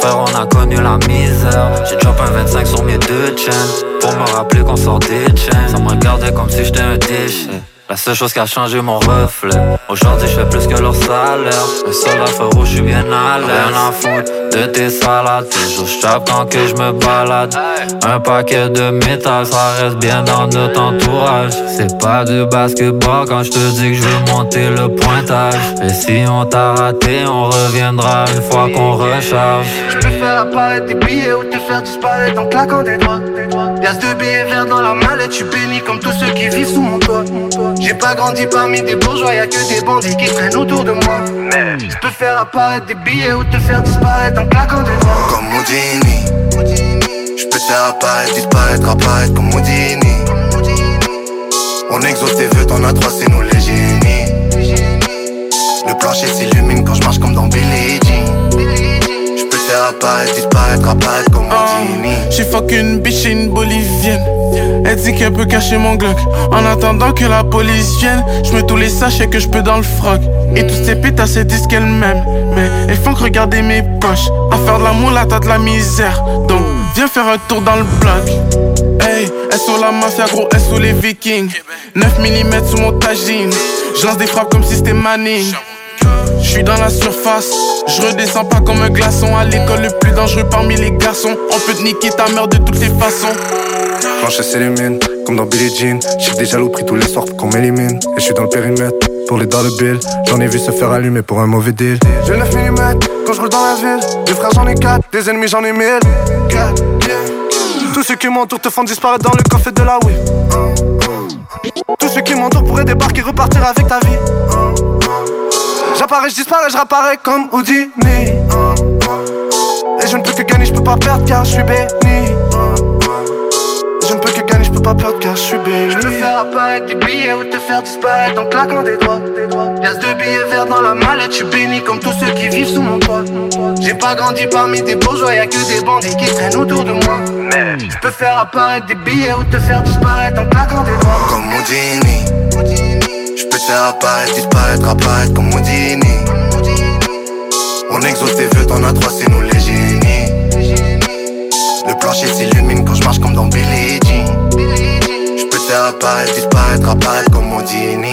Frère, on a connu la misère. J'ai drop un 25 sur mes deux chaînes. Pour me rappeler qu'on sort des chaînes. Ça me regardait comme si j'étais un déchet. La seule chose qui a changé mon reflet. Aujourd'hui, je fais plus que leur salaire. Le seul feu rouge, je suis bien à l'aise. Rien à foutre de tes salades. Toujours je tape quand que je me balade. Un paquet de métal, ça reste bien dans notre entourage. C'est pas du basketball quand je te dis que je veux monter le pointage. Et si on t'a raté, on reviendra une fois qu'on recharge. Je peux faire apparaître des billets ou te faire disparaître en claquant des doigts. Pièce de billets verts dans la mallette, je suis béni comme tous ceux qui vivent sous mon toit. J'ai pas grandi parmi des bourgeois, y'a que des bandits qui traînent autour de moi. Je peux faire apparaître des billets ou te faire disparaître en claquant des doigts. Comme Houdini. Je peux te faire apparaître, disparaître, apparaître comme Houdini. On exauce tes vœux, t'en as trois, c'est nous les génies Le plancher s'illumine quand je marche comme dans Billie Jean Je peux te faire apparaître, apparaître comme Houdini J'ai fuck une bitch et une bolivienne. Elle dit qu'elle peut cacher mon Glock. En attendant que la police vienne, je mets tous les sachets que je peux dans le froc. Et toutes ces pétasses, elles disent qu'elles m'aiment. Mais elles font que regarder mes poches. À faire de l'amour, là t'as de la misère. Donc, viens faire un tour dans le bloc. Hey, elles sont la mafia, gros, elles sont les vikings. 9 mm sous mon tagine. Je lance des frappes comme si c'était Manning. Je suis dans la surface, je redescends pas comme un glaçon À l'école le plus dangereux parmi les garçons On peut te niquer ta mère de toutes les façons Plancher s'illumine, comme dans Billie Jean J'ai déjà loup pris tous les soirs qu'on m'élimine Et je suis dans le périmètre, pour les dollar bill J'en ai vu se faire allumer pour un mauvais deal J'ai 9 mm quand je roule dans la ville. Des frères j'en ai 4, des ennemis j'en ai 1000. Quatre, yeah. Tous ceux qui m'entourent te font disparaître dans le coffre de la whip. Tous ceux qui m'entourent pourraient débarquer, repartir avec ta vie. J'apparais, je disparais, je rapparais comme Houdini. Et je ne peux que gagner, je peux pas perdre car je suis béni. Je ne peux que gagner, je peux pas perdre car je suis béni. Je peux faire apparaître des billets ou te faire disparaître en claquant des doigts. Pièce de billets verts dans la mallette, je suis béni comme tous ceux qui vivent sous mon toit. J'ai pas grandi parmi des bourgeois, y'a que des bandits qui traînent autour de moi. Je peux faire apparaître des billets ou te faire disparaître en claquant des doigts. Comme Houdini Je peux te faire apparaître, disparaître, apparaître comme Houdini On exauce tes vœux, t'en as trois, c'est nous les génies Le plancher s'illumine quand je marche comme dans Billie Jean Je peux faire apparaître, disparaître, apparaître comme Houdini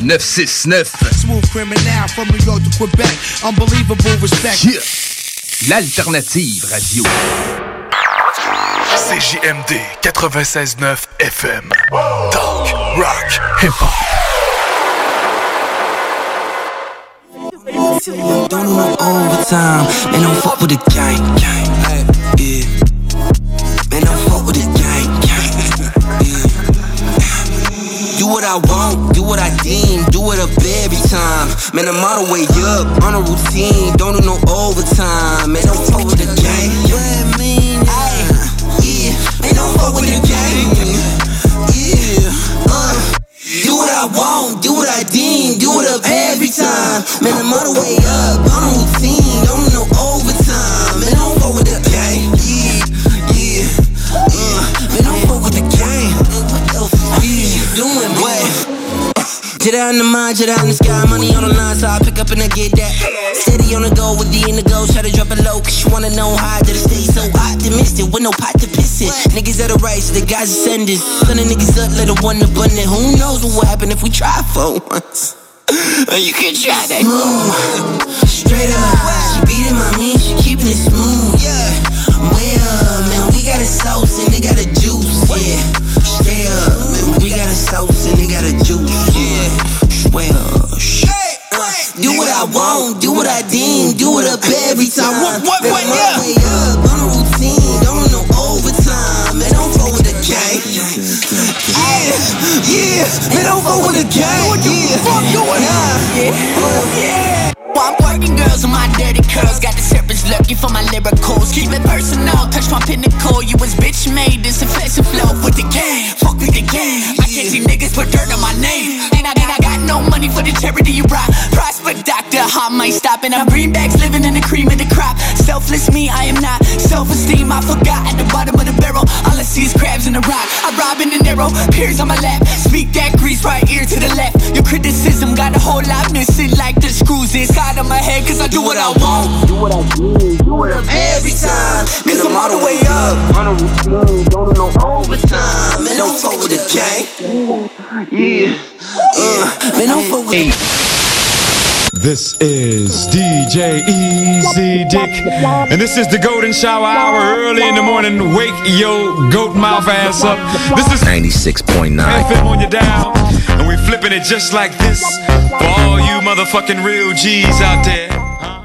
969 Smooth criminal from New York to Quebec. Unbelievable respect. Yeah. L'alternative radio. CJMD 96.9 FM. Talk, rock, hip-hop. Don't do no overtime. Man, don't fuck with the gang, gang. Yeah. Man, don't fuck with the gang, gang. Yeah. Do what I want, do what I deem, do it up every time. Man, I'm all the way up on a routine. Don't do no overtime. Man, don't fuck with the gang. Yeah, I want, do what I deem, do it up every time. Man, I'm all the way up, on routine, don't Out in the mind, out in the sky, money on the line, so I pick up and I get that. Steady on the go with the indigo, try to drop it low, cause you wanna know how did it stay so optimistic with no pot to piss it. Niggas at the right, so the guys ascending. Gunning niggas up, let a one abundant. Who knows what will happen if we try for once? You can try that. Smooth, straight up. She beating my mean, she keeping it smooth. Yeah, up, man, we got a sauce and they got a juice. Yeah, straight up, man, we got a sauce and they got a juice. What I want, do what I deem, do it up every time. What, what, what, yeah. Way up, on a routine, don't do no overtime. Man, don't fuck with the gang. Yeah, yeah, man, don't fuck with the gang. What the fuck going on? Yeah, yeah. Oh, Well, I'm working girls with my dirty curls. Got the serpents lurking for my lyricals. Keep it personal, touch my pinnacle. You was bitch made this offensive flow with the game. Fuck with the game. I can't see niggas put dirt on my name. And I, and I got no money for the charity you rock. Prosper doctor, I might stop. And I'm greenbacks living in the cream of the crop. Selfless me, I am not. Self esteem, I forgot at the bottom of the barrel. All I see is crabs in the rock. I rob in the narrow, peers on my lap. Speak that grease right ear to the left. Your criticism got a whole lot missing like the screws inside of my head. Cause I do what I want. Do what I do, do it up every time. Cause I'm all the way up. On a routine, don't do no overtime. Man, don't fuck with the gang. Yeah. Uh, man, don't fuck with This is DJ Easy Dick, and this is the Golden Shower Hour early in the morning. Wake yo goat mouth ass up. This is 96.9 FM on your dial, and we flipping it just like this for all you motherfucking real G's out there.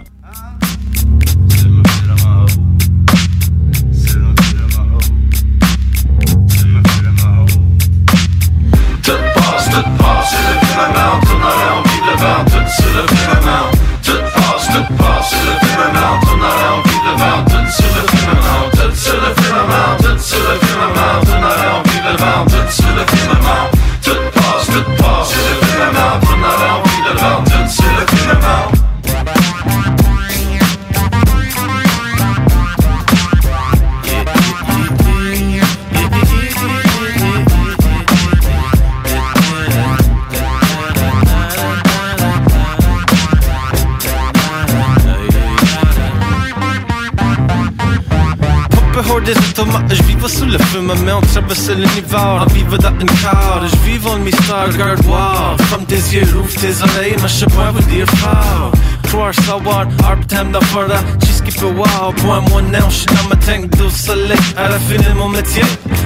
Une carte Je vis en mystère, regarde wow Comme tes yeux, ouvre tes oreilles Mais je sais pas vous dire fort. Croire, savoir, arbeten d'affaire Cheesecake wow, point-moi non J'suis dans ma tank d'eau soleil À la fin de mon métier.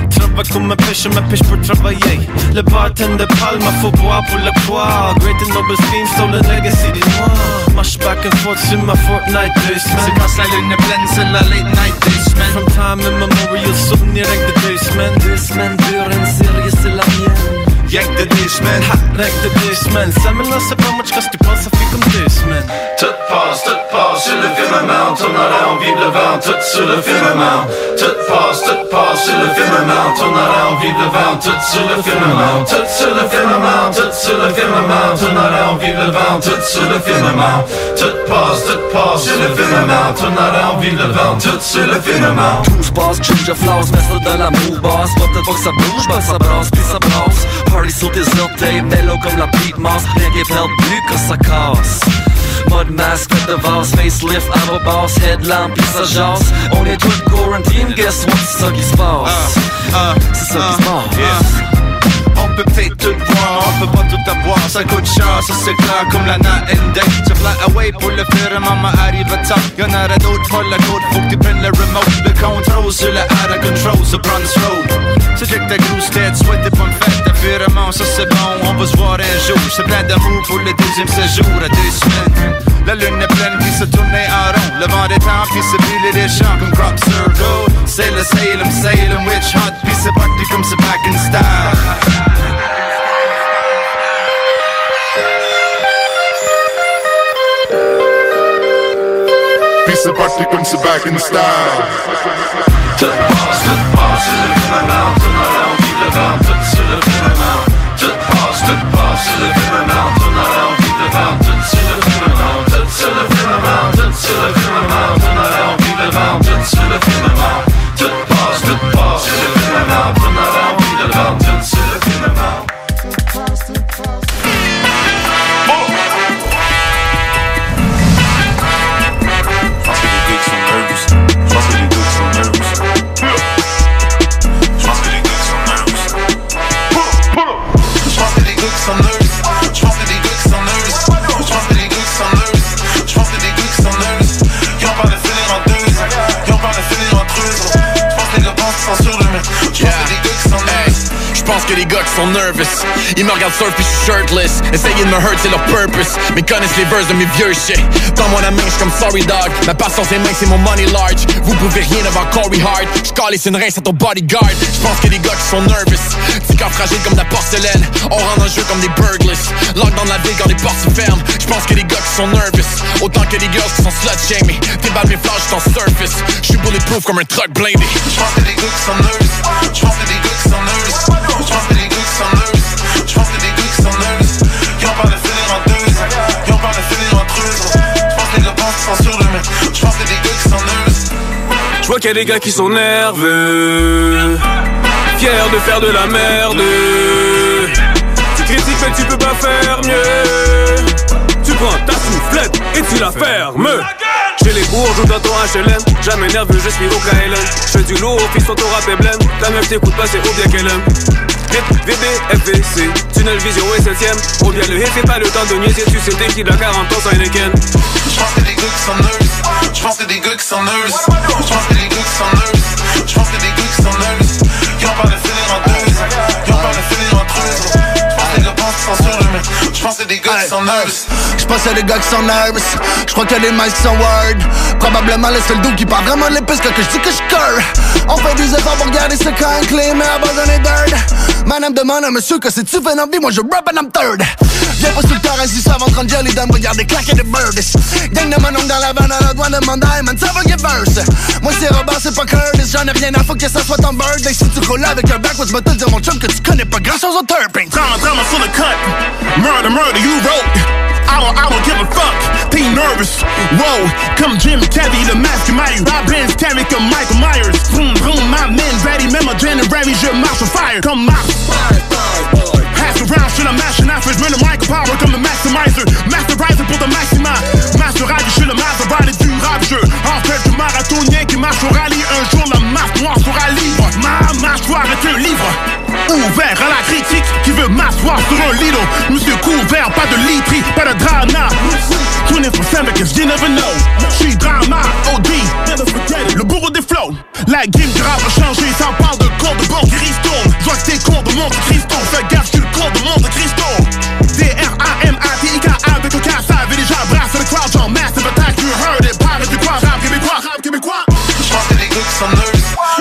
Travaille comme un pêche, ma pêche pour travailler. Le bartender parle, ma faut boire pour le croire. Great and noble scheme, stolen legacy des noirs Marche back and forth sur ma Fortnite deux semaines C'est quand la lune est pleine, c'est la late night deux semaines From time immemorial, souvenir avec de deux semaines Deux semaines dures, une série, c'est la mienne Yank de deux semaines, ha, rec de deux semaines Ça me lance pas much quand tu penses, ça fait passe, sur le firmament. On aurait envie de le vendre tout sur le firmament. Tout passe, tout passe sur le firmament. On aurait envie de le vendre tout sur le firmament. Tout sur le firmament, tout sur le firmament. On aurait envie de le vendre tout sur le firmament. Tout passe, tout passe sur le firmament. On aurait envie de le vendre tout sur le firmament. Tout se passe, boss Pas ça Party sur tes orteils, mellow comme la beat mouse Rien qui Mode mask, fait de vase, facelift, avant boss, headlamp, pis ça jase On est tous quarantine, guess what, c'est ça qui se passe C'est ça qui se passe On peut peut-être tout on peut pas tout avoir Ça coûte cher, ça c'est clair comme la day Je fly away pour le faire, maman arrive à temps Y'en aura d'autres, folle la côte, faut que tu prennes le remote. Le contrôle sur le out of control, sur Bronze Road C'est check ta grosse tête, souhaite des bonnes fêtes Affirmement, ça c'est bon, on va se voir un jour C'est plein d'amour pour le deuxième séjour à deux semaines. La lune est pleine, puis se tourner en rond. Le vent des temps, puis se brûler des champs comme crop circle. C'est le Salem, Salem, witch hunt Puis c'est parti comme c'est back in style Puis c'est parti comme c'est back in style. Tout passe, tout passe sur le firmament On aurait envie de le vendre tout sur le firmament Tout passe, tout passe sur le firmament On aurait envie de le vendre tout sur le firmament Tout sur le firmament, tout sur le firmament sont nervous. Ils me regardent surf puis je suis shirtless Essayer de me hurt c'est leur purpose. Mais connaissent les verses de mes vieux shit. Dans mon main j'suis comme sorry dog. Ma passion c'est main c'est mon money large. Vous pouvez rien devant Corey Hart. J'calisse une rince à ton bodyguard. Je pense que les gars qui sont nervous Petit corps fragile comme la porcelaine. On rentre en jeu comme des burglars. Lock dans la ville quand les portes se ferment. Je pense que les gars qui sont nervous Autant que les girls qui sont slut shaming. Tes balles mes j'suis en surface J'suis bulletproof comme un truck blindé. Je pense que les gars qui sont nervous. Je que les gars qui sont Qu'il y a des gars qui sont nerveux. Fiers de faire de la merde. Tu critiques mais tu peux pas faire mieux. Tu prends ta soufflette et tu la fermes. J'ai les bourges ou dans ton HLM Jamais nerveux je suis au KLM Je fais du lourd, fils ton rap est blême Ta meuf t'écoute pas c'est ou bien qu'elle aime. VB, FVC, tunnel vision et 7ème. Ou bien le hit, c'est pas le temps de niaiser, tu sais t'es qui la 40 ans sans Heineken. J'pense que des gars qui sont nerveux. J'pense que des gars qui sont nerveux. J'pense que des gars qui sont nerveux. J'pense que des gars qui sont nerveux. Y'ont pas de filer en deux. Y'ont pas de filer en trois. Mais j'pense que des gars qui sont nerveux. J'pense qu'il y a des gars qui sont nervous J'crois qu'il y a des mics qui sont word Probablement le seul doux qui parle vraiment pistes quand je dis que j'cœur On fait des efforts pour garder ce camp clé Mais à dirt Madame demande à monsieur que si tu fais envie Moi je rap and I'm third Viens pas sur le terrain si ça va prendre jelly dame Regarde claquer des birds Gang de mon oncle dans la vanne à la douane de mandat Man ça va get verse Moi c'est Robert c'est pas Curtis J'en ai rien à foutre que ça soit ton bird Et si tu roules avec un backwards Va te dire mon chum que tu connais pas grand chose au turping Drama, drama sur le cut. Murder, murder, you wrote. I don't, I don't give a fuck. Be nervous. Whoa, comme Jim Carrey, le masque. I been scary comme Michael Myers. Vroom, vroom, my men ready. Même en January, je marche au fire. Comme Mars. Pass around, shit, I'm mashing after. Je mets le mic power comme le maximizer. Masterizer pour le maximum. Master ride, je suis le Maserati du rap jeu. En fait, du marathonien qui marche au rallye. Un jour, la masse noire sera libre. Ma mâchoire est un livre. Ouvert à la critique qui veut m'asseoir sur un lido. Monsieur couvert, pas de literie, pas de drama. 24-7 because you never know. J'suis drama, OD. Le bourreau des flows. La game du rap a changé, ça parle de cours de banque Risto. J'vois que t'es cours de Monte Cristo. Fais gaffe, j'suis le cours de Monte Cristo. D-R-A-M-A-T-I-K-A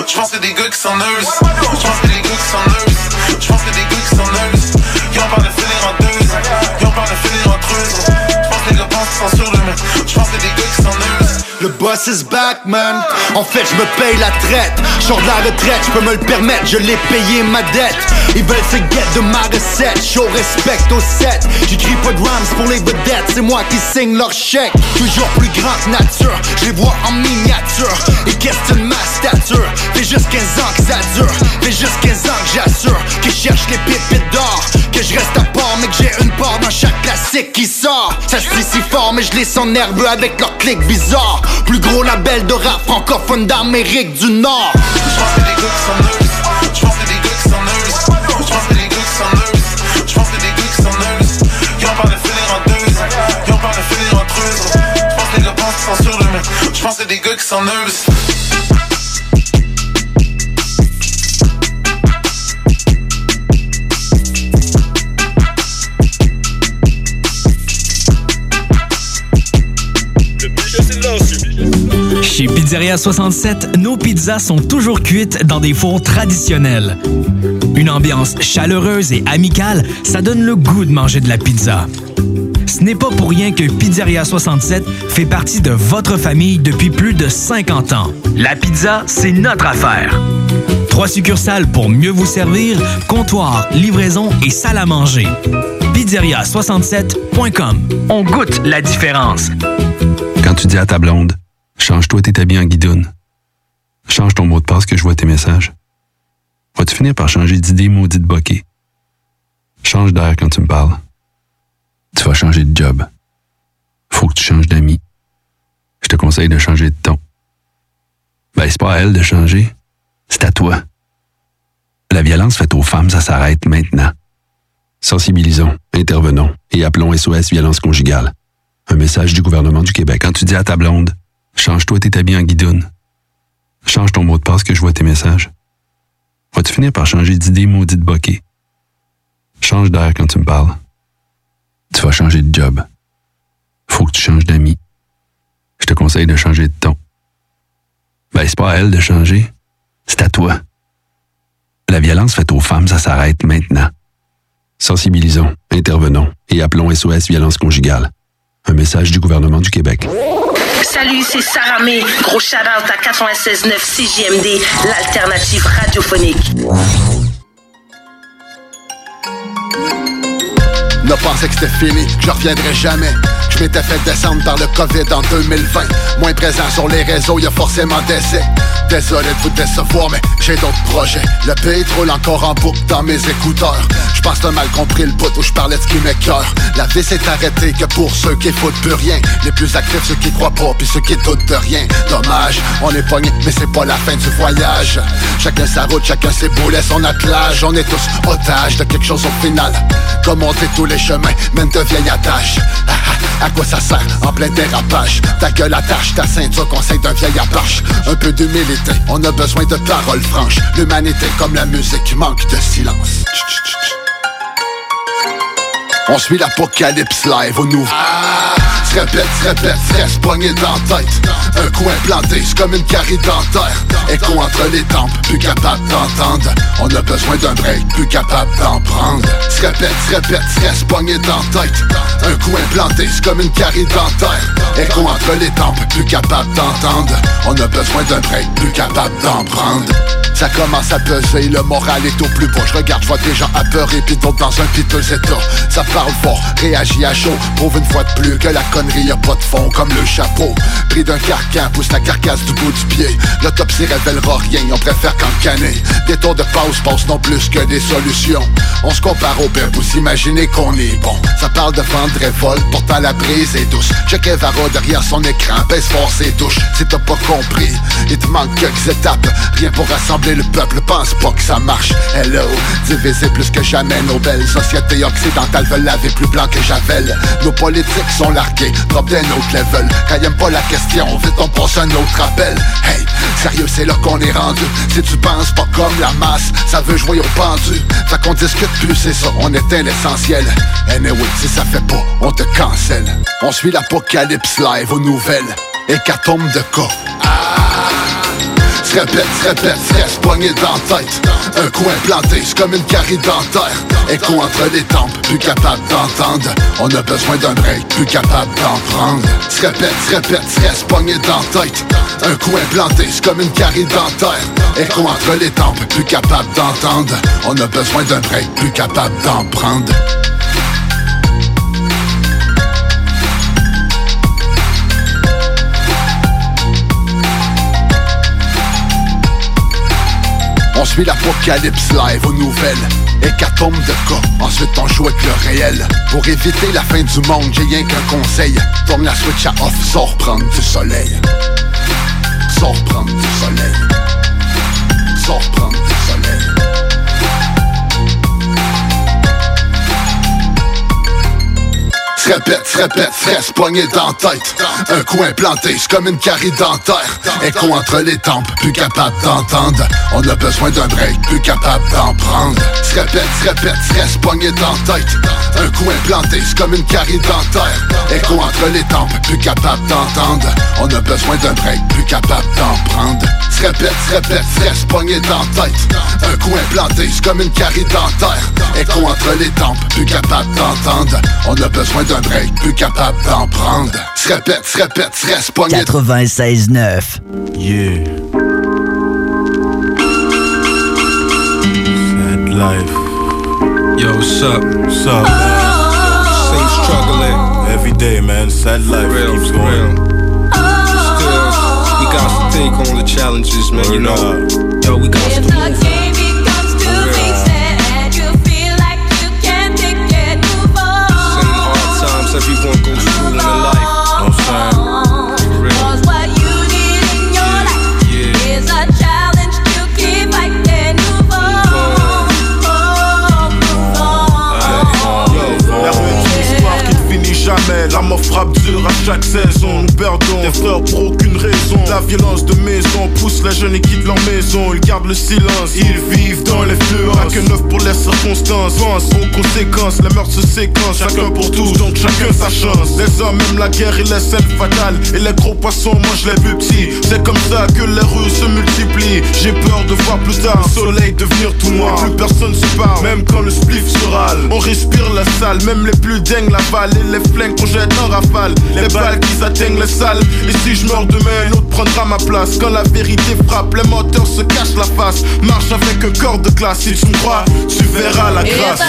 nerveux. J'pense que des gars qui sont nerveux. J'pense que des gars qui sont nerveux. J'pense que des gars qui nerveux. Y'ont pas de filer en deux. Y'ont pas de filer en trois. J'pense que les gars pensent qu'ils sont sûrs Le boss is back, man. En fait, je me paye la traite. Sors de la retraite, je peux me le permettre. Je l'ai payé ma dette. Ils veulent se guette de ma recette. Show respect au set. J'écris pas de rhymes pour les vedettes. C'est moi qui signe leur chèque. Toujours plus grand que nature. Je les vois en miniature. Ils questionnent ma stature. Fait juste 15 ans que ça dure. Fait juste 15 ans que j'assure. Qu'ils cherchent les pépites d'or. Que je reste à part, mais que j'ai une part dans chaque classique qui sort. Ça se dit si fort, mais je les sens avec leur clic bizarre. Plus gros label de rap francophone d'Amérique du Nord. Que des gars qui nerveux. J'pense que des gars qui sont nerveux. J'pense que des gars qui. J'pense que des gars qui sont trois. J'pense que les des gars qui sont. Chez Pizzeria 67, nos pizzas sont toujours cuites dans des fours traditionnels. Une ambiance chaleureuse et amicale, ça donne le goût de manger de la pizza. Ce n'est pas pour rien que Pizzeria 67 fait partie de votre famille depuis plus de 50 ans. La pizza, c'est notre affaire. Trois succursales pour mieux vous servir, comptoir, livraison et salle à manger. Pizzeria67.com. On goûte la différence. Quand tu dis à ta blonde, change-toi tes habits en guidoune. Change ton mot de passe que je vois tes messages. Vas-tu finir par changer d'idée maudite bokeh? Change d'air quand tu me parles. Tu vas changer de job. Faut que tu changes d'amis. Je te conseille de changer de ton. Ben, c'est pas à elle de changer. C'est à toi. La violence faite aux femmes, ça s'arrête maintenant. Sensibilisons, intervenons et appelons SOS Violence Conjugale. Un message du gouvernement du Québec. Quand tu dis à ta blonde, change-toi tes habits en guidoune. Change ton mot de passe que je vois tes messages. Vas-tu finir par changer d'idée maudite bokeh? Change d'air quand tu me parles. Tu vas changer de job. Faut que tu changes d'amis. Je te conseille de changer de ton. Ben, c'est pas à elle de changer. C'est à toi. La violence faite aux femmes, ça s'arrête maintenant. Sensibilisons, intervenons et appelons SOS Violence Conjugale. Un message du gouvernement du Québec. Salut, c'est Sarah May. Gros shout-out à 96.9 CJMD, l'alternative radiophonique. Ne pensais que c'était fini, que je reviendrai jamais. Je fait descendre par le COVID en 2020 Moins présent sur les réseaux, y a forcément d'essais Désolé de vous décevoir, mais j'ai d'autres projets. Le roule encore en boucle dans mes écouteurs. Je pense t'as mal compris le bout où je parlais de ce qui m'écœure. La vie s'est arrêtée que pour ceux qui foutent plus rien. Les plus actifs, ceux qui croient pas, puis ceux qui doutent de rien. Dommage, on est pogné, mais c'est pas la fin du voyage. Chacun sa route, chacun ses boulets, son attelage. On est tous otages de quelque chose au final. Comme tous les chemins, même de vieilles attaches. Ah, ah, À quoi ça sert? En plein dérapage. Ta gueule attache, ta ceinture conseil d'un vieil apache. Un peu d'humilité, on a besoin de paroles franches. L'humanité comme la musique manque de silence. On suit l'apocalypse live au nouveau répète, répète, stress pogné dans la tête. Un coin planté, c'est comme une carie dentaire Écho entre les tempes, plus capable d'entendre. On a besoin d'un break, plus capable d'en prendre. Se répète, répète, stress pogné dans la tête. Un coin planté, c'est comme une carie dentaire Écho entre les tempes, plus capable d'entendre. On a besoin d'un break, plus capable d'en prendre. Ça commence à peser, le moral est au plus bas Je regarde, je vois des gens apeurés, puis d'autres dans un piteux état. Ça parle fort, réagit à chaud. Prouve une fois de plus que la connerie a pas de fond Comme le chapeau, pris d'un carcan Pousse la carcasse du bout du pied. L'autopsie révélera rien, on préfère qu'en canner Des tours de pause passent non plus que des solutions. On se compare au père pour s'imaginer qu'on est bon. Ça parle de vendre révolte, pourtant la brise est douce. Check Evaro derrière son écran, baisse fort ses touches Si t'as pas compris, il te manque quelques étapes. Rien pour rassembler le peuple, pense pas que ça marche. Hello, divisé plus que jamais Nos belles sociétés occidentales veulent laver plus blanc que Javel. Nos politiques sont drop d'un autre level. Quand pas la question, vite on passe un autre appel. Hey, sérieux c'est là qu'on est rendu. Si tu penses pas comme la masse, ça veut jouer au pendu. Fait qu'on discute plus, c'est ça, on éteint l'essentiel. Anyway, si ça fait pas, on te cancelle. On suit l'apocalypse live aux nouvelles. Hécatombe de cas. Se répète, répète, stress poigné dans tête. Un coin planté, c'est comme une carie dentaire. Écho entre les tempes, plus capable d'entendre. On a besoin d'un break, plus capable d'en prendre. Répète, répète, stress poigné dans tête. Un coin planté, c'est comme une carie dentaire. Écho entre les tempes, plus capable d'entendre. On a besoin d'un break, plus capable d'en prendre suit l'apocalypse live aux nouvelles. Hécatombe de cas, ensuite on joue avec le réel. Pour éviter la fin du monde, j'ai rien qu'un conseil. Tourne la switch à off, sors prendre du soleil. Sors prendre du soleil. Sors prendre du soleil Se répète, se répète, stress poigné dans tête. Un coin planté, c'est comme une carie dentaire. Écho entre les tempes, plus capable d'entendre. On a besoin d'un break, plus capable d'en prendre. Se répète, se répète, stress poigné dans tête. Un coin planté, c'est comme une carie dentaire. Écho entre les tempes, plus capable d'entendre. On a besoin d'un break, plus capable d'en prendre Se répète, se répète, stress poigné dans la tête Un coin planté, c'est comme une carie dentaire Écho entre les tempes, plus capable d'entendre On a besoin d'un break, plus capable d'en prendre Se répète, se répète, stress poigné 96.9. Yeah. Sad life. Yo, what's up? What's up? Same struggling. Every day, man. Sad life real, keeps going. real. Take on the challenges, man. You know, yo, we got to everyone goes through in their life. La jamais. Mort frappe dur à chaque saison. Nous perdons. Des frères pour aucune raison. La violence de maison pousse les jeunes et quittent leur maison. Ils gardent le silence, ils vivent dans les. Pas que neuf pour les circonstances. Pense aux conséquences, les meurtres se séquencent. Chacun pour tous, donc chacun sa chance. Les hommes aiment la guerre et les scènes fatales. Et les gros poissons mangent les plus petits. C'est comme ça que les rues se multiplient. J'ai peur de voir plus tard le soleil devenir tout noir. Plus personne se parle, même quand le spliff se râle. On respire la salle, même les plus dingues l'avalent. Et les flingues qu'on jette en rafale. Les balles qui atteignent les salles. Et si je meurs demain, prendra ma place. Quand la vérité frappe, les moteurs se cachent la face. Marche avec un corps de glace. Si tu me crois, tu verras la grâce.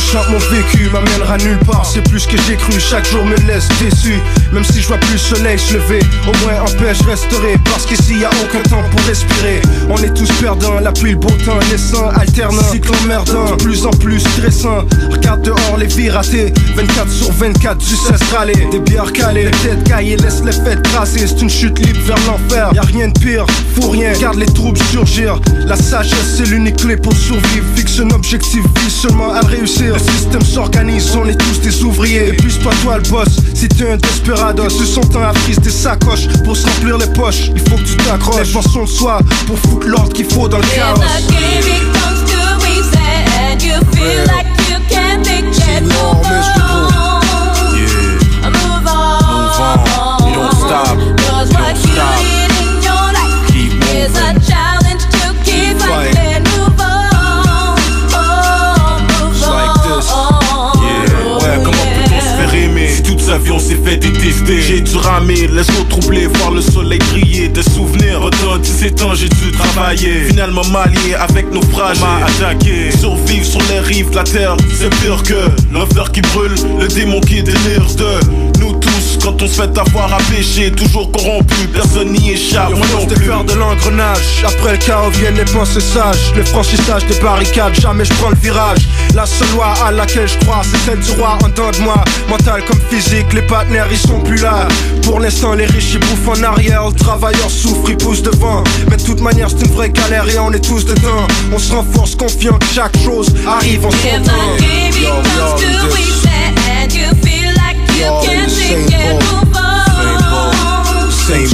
Shit. Through the hard m'amènera nulle part. C'est plus que j'ai cru, chaque jour me laisse déçu. Même si je vois plus le soleil se lever, au moins en paix je resterai. Parce qu'ici y a aucun temps pour respirer. On est tous perdants, la pluie, le beau temps, naissant, alternant, cycle emmerdant, de plus en plus stressant. Regarde dehors les vies ratées, 24 sur 24, tu cesses râler. Des bières calées, les têtes caillées, laisse les fêtes tracer. C'est une chute libre vers l'enfer, y a rien de pire, faut rien, garde les troubles surgir. La sagesse c'est l'unique clé pour survivre. Fixe un objectif, vise seulement à le Le système s'organise, on est tous des ouvriers. Et plus pas toi le boss, si t'es un desperado. Ce sont à frise des sacoches pour se remplir les poches. Il faut que tu t'accroches, pensons de soi pour foutre l'ordre qu'il faut dans le chaos. feel like you can't make it aimer Si toute sa vie on s'est fait détester. J'ai dû ramer, laisse-moi troubler Voir le soleil briller, des souvenirs Autant 17 ans j'ai dû travailler. Finalement m'allier avec naufrage m'a attaqué. Survivre sur les rives de la terre C'est pire que l'enfer qui brûle. Le démon qui délire de Nous tous quand on se fait avoir à pécher Toujours corrompu, personne n'y échappe On Moi non plus. fers de l'engrenage. Après le chaos viennent les pensées sages. Le franchissage des barricades, jamais je prends le virage. La seule loi à laquelle je crois C'est celle du roi. En dedans de moi Mental comme physique, les partenaires ils sont plus là. Pour l'instant les riches ils bouffent en arrière. Le travailleur souffre, il pousse devant. Mais de toute manière c'est une vraie galère et on est tous dedans. On se renforce confiant que chaque chose arrive en son temps same boat. Same boat. Same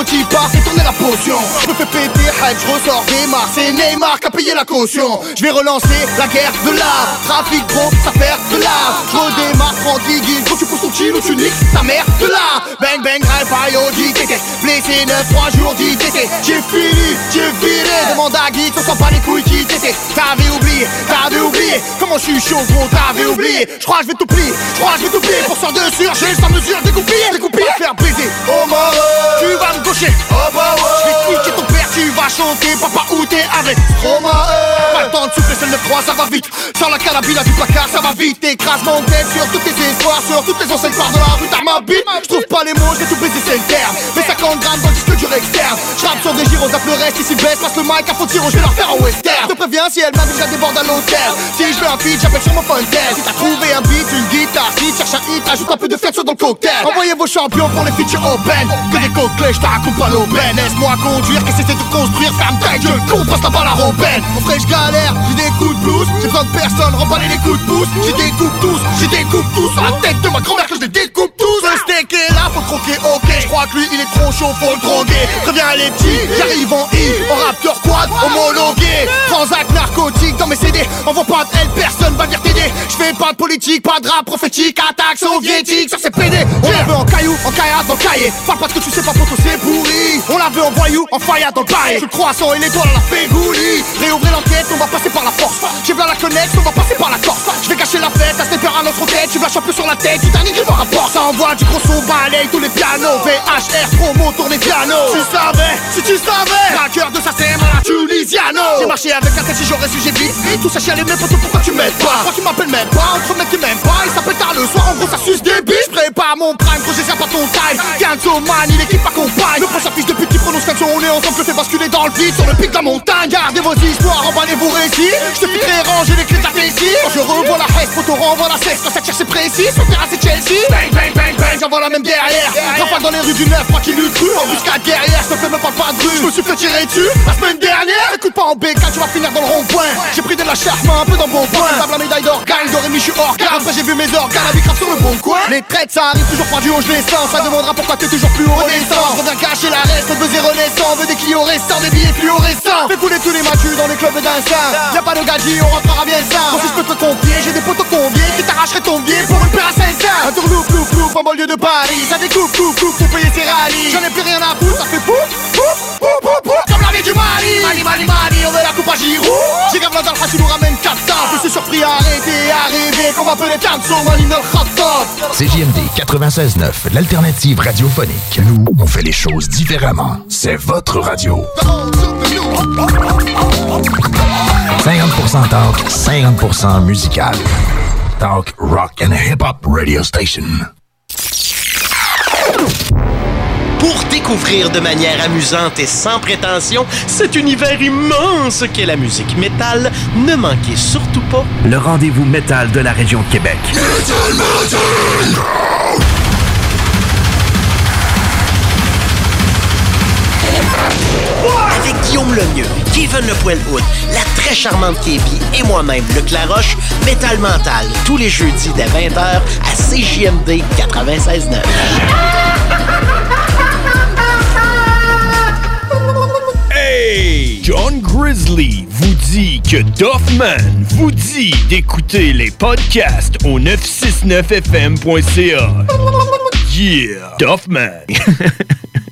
Rocky part, c'est tourner la potion. Je me fais péter, hype, je ressors des mars. C'est Neymar qui a payé la caution. Je vais relancer la guerre de l'art. Trafic gros, ça perd de l'art. Je redémarre tranquille, que tu pousses ton kilo, tu niques ta mère de l'art. Bang bang, high fire, JTT. Blessé 9, 3 jours d'ITT. J'ai fini, j'ai viré. Demande à Guy, on s'en pas les couilles qui t'étaient. T'avais oublié, t'avais oublié. Comment je suis chaud, gros, t'avais oublié. Je crois que je vais tout plier, je crois que je vais tout plier. Pour sortir de surgé, sans mesure, découpiller, découpiller. Faire baiser, oh my Tu vas me oh bah Je vais niquer ton père, tu vas chanter. Papa, où t'es avec Roma Pas le temps de souffler, c'est le 3, ça va vite. Sans la carabine du placard, ça va vite. Écrase mon tête sur tous tes espoirs, sur toutes les enseignes par de la rue, t'as ma bite. Je trouve pas les mots, je vais tout baiser, c'est le terme. Mais 50 grammes dans le disque dur externe. Je sur des gyros, à reste ici baisse, passe le mic à faux tiro, je vais leur faire un western. Je te préviens, si elle m'a déjà déborde à l'hôtel. Si je veux un feat, j'appelle sur mon phone. Si t'as trouvé un beat, une guitare, si cherche un hit, ajoute un peu de fiature dans le cocktail. Envoyez vos champions pour les features open. Que des coquelets, je t'accompagne pas l'aubaine. Laisse-moi conduire, qu'est-ce que c'est de construire, ferme ta gueule, con, passe la balle à Robin. Mon frère, je galère, j'ai des coups de blues, j'ai besoin de personne, remballer les coups de pouce. J'ai des coups tous, j'ai des coups tous sur la tête de ma grand-mère que je les découpe tous. Le steak est là, faut croquer, ok. Je crois que lui, il est trop chaud, faut le droguer. Préviens les petits, j'arrive en I, en raptor quad, homologué. Transac narcotique dans mes CD, envoie pas de elle, personne va venir t'aider. Je fais pas de politique, pas de rap prophétique, attaque soviétique sur ces PD. On la veut en caillou, en caillasse, dans le cahier. Parle pas de que tu sais pas, photo, c'est On la veut en voyou, en faillade, dans le paille. Je le croissant et l'étoile à la fégoulie. Réouvrir l'enquête, on va passer par la force. J'ai bien la connexe, on va passer par la Corse. Je vais cacher la fête, à faire à notre tête. Tu vas choper sur la tête, Titanic, il va rapport. Ça envoie du gros son, balaye tous les pianos. VHR, promo, tourne les pianos. Tu savais, si tu savais. Vainqueur de sa scène à Tunisiano. J'ai marché avec un tête si j'aurais su, j'ai vite. Tout ça chialé, mais poteau, pourquoi tu m'aides pas? Moi qui m'appelle même pas, entre mecs qui m'aiment pas. Il s'appelle tard le soir, en gros ça suce des biches. Prépare mon prime, gros j'ai pas ton taille. Ganzo man, accompagne. Prochain fils de on est ensemble, te fais basculer dans le vide sur le pic de la montagne. Gardez vos histoires, emballez vos récits. Je te fais ranger les clés de la. Quand je revois la haine, photo renvoie la sexe. Quand ça tire, c'est précis. Sur terrain, c'est Chelsea. Bang, bang, bang, bang, j'envoie la même derrière. Rafale dans les rues du neuf, moi qui l'eut cru. En buscade derrière, je te fais même pas pas de rue. Je me suis fait tirer dessus la semaine dernière. Écoute pas en BK, tu vas finir dans le rond-point. J'ai pris de la charme, un peu dans bon point. La médaille d'or, gagne d'or et je suis hors. Après j'ai vu mes organes, la vie grave sur le bon coin. Les traites, ça arrive toujours pas du haut, je les sens. Ça demandera pourquoi t'es toujours plus renaissant. Reviens cacher la reste, veut zéro naissant. Veut des clients récents, des billets fluorescents. Fais couler tous les matus dans les clubs d'instinct. Y'a pas de gadget, on rentrera bien ça. si je peux te confier, j'ai des potos conviés qui t'arracheraient ton billet pour une paire à 500. Un tournou, flou, flou, en banlieue de Paris. Ça découpe, coupe, coupe pour payer ses rallyes. J'en ai plus rien à foutre, ça fait pouf, pouf, pouf, pouf, pouf. Comme la vie du Mali. Mali, Mali, Mali, on veut la coupe à Giroud. J'ai grave dans le tu nous ramènes 400. Je suis surpris, arrêtez, arrêtez, qu'on va appeler Kanso, Mali, le hot CJMD 96.9, l'alternative radiophonique. Nous, on fait les choses différemment. C'est votre radio. 50% talk, 50% musical. Talk, rock and hip-hop radio station. Pour découvrir de manière amusante et sans prétention cet univers immense qu'est la musique métal, ne manquez surtout pas Le rendez-vous métal de la région de Québec. Avec Guillaume Lemieux, Kevin Le Poil Hood, la très charmante Kébi et moi-même, Luc Laroche, Métal Mental, tous les jeudis dès 20h à CJMD 96.9. Hey! John Grizzly vous dit que Doffman vous dit d'écouter les podcasts au 969fm.ca. Yeah! Doffman!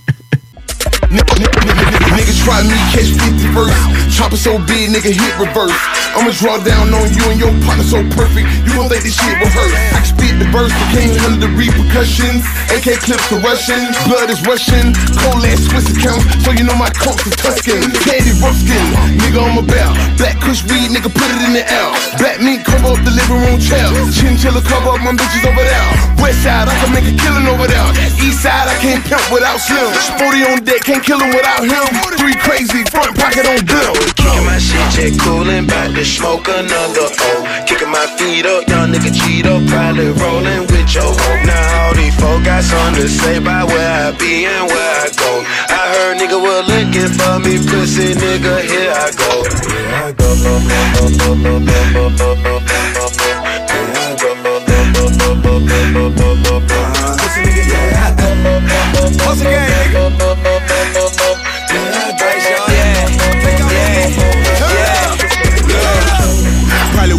Niggas try me, catch 50 verse. Chopper so big, nigga hit reverse. I'ma draw down on you and your partner so perfect. You gon' think this shit rehearsed. I spit the verse, but can't handle the repercussions. AK clips to Russian, blood is Russian. Cold ass Swiss account, so you know my coats is Tuscan. Candy rough skin, nigga on my belt. Black kush weed, nigga put it in the L. Black meat cover up the living room chair. Chinchilla cover up my bitches over there. West side, I can make a killing over there. East side, I can't pimp without slim. Sporty on deck, can't kill him without him. Three crazy, front pocket on bill. Kicking my shit, jet coolin', bout to smoke another O. Kicking my feet up, young nigga cheat up, probably rollin' with your hope. Now all these folk got something to say about where I be and where I go. I heard nigga was looking for me, pussy nigga, here I go. Here I go.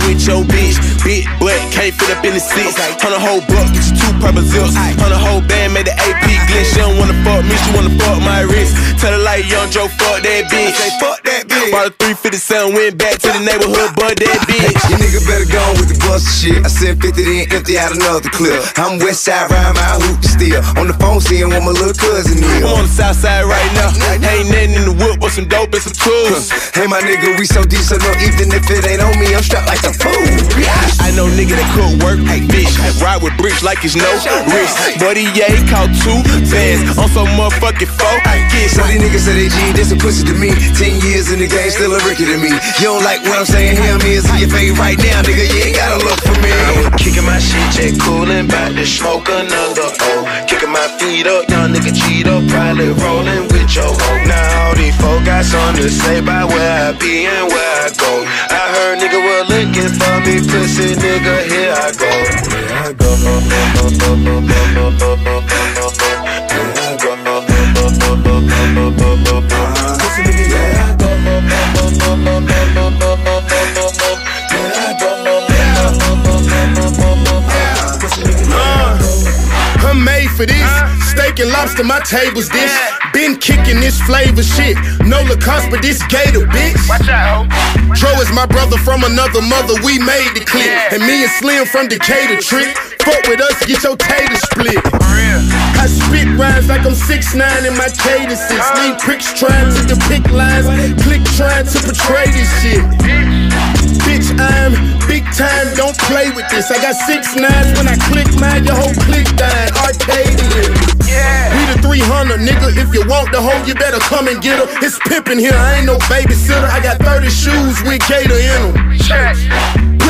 With your bitch, big can't fit up in the six. On a whole block, get you two purple zips. On a whole band, made the AP glitch. She don't wanna fuck me, she wanna fuck my wrist. Tell her like young Joe, fuck that bitch. fuck that bitch. Bought a 357, went back to the neighborhood, but that bitch. You nigga better go on with the bust shit. I sent 50 then empty out another clip. I'm west side, rhyme my hoop still. On the phone, seeing what my little cousin is. I'm on the south side right now. Ain't nothing in the whip but some dope and some tools. Hey, my nigga, we so deep, so no, even if it ain't on me, I'm strapped like a fool. I know nigga that could work, bitch. Ride with bricks like it's no risk. Buddy, yeah, he caught two bands on some motherfucking four. So these niggas say they G, this a pussy to me. Ten years in the game, still a rookie to me. You don't like what I'm saying, hear me, it's in your face right now, nigga. You ain't gotta look for me. Kicking my shit, jet coolin', bout to smoke another O. Kicking my feet up, young nigga cheat up, probably rollin' with your hoe. Now all these folk got something to say about where I be and where I go. I heard nigga was looking for me, pussy nigga, here I go. Here I go. I'm made for this. Steak and lobster, my table's dish. Been kicking this flavor shit. No Lacoste, but this gator, bitch. Watch out. Dro is my brother from another mother. We made the clip. And me and Slim from Decatur trick. Fuck with us, get your tater split. I spit rhymes like I'm 6'9 in my cadences. Uh-huh. Lean pricks trying to depict lines. Click trying to portray this shit. Bitch, I'm big time, don't play with this. I got six nines when I click mine, your whole click dying. Arcadian. Yeah. We the 300, nigga. If you want the hoe, you better come and get her. It's pimpin' here, I ain't no babysitter. I got 30 shoes with Gator in them.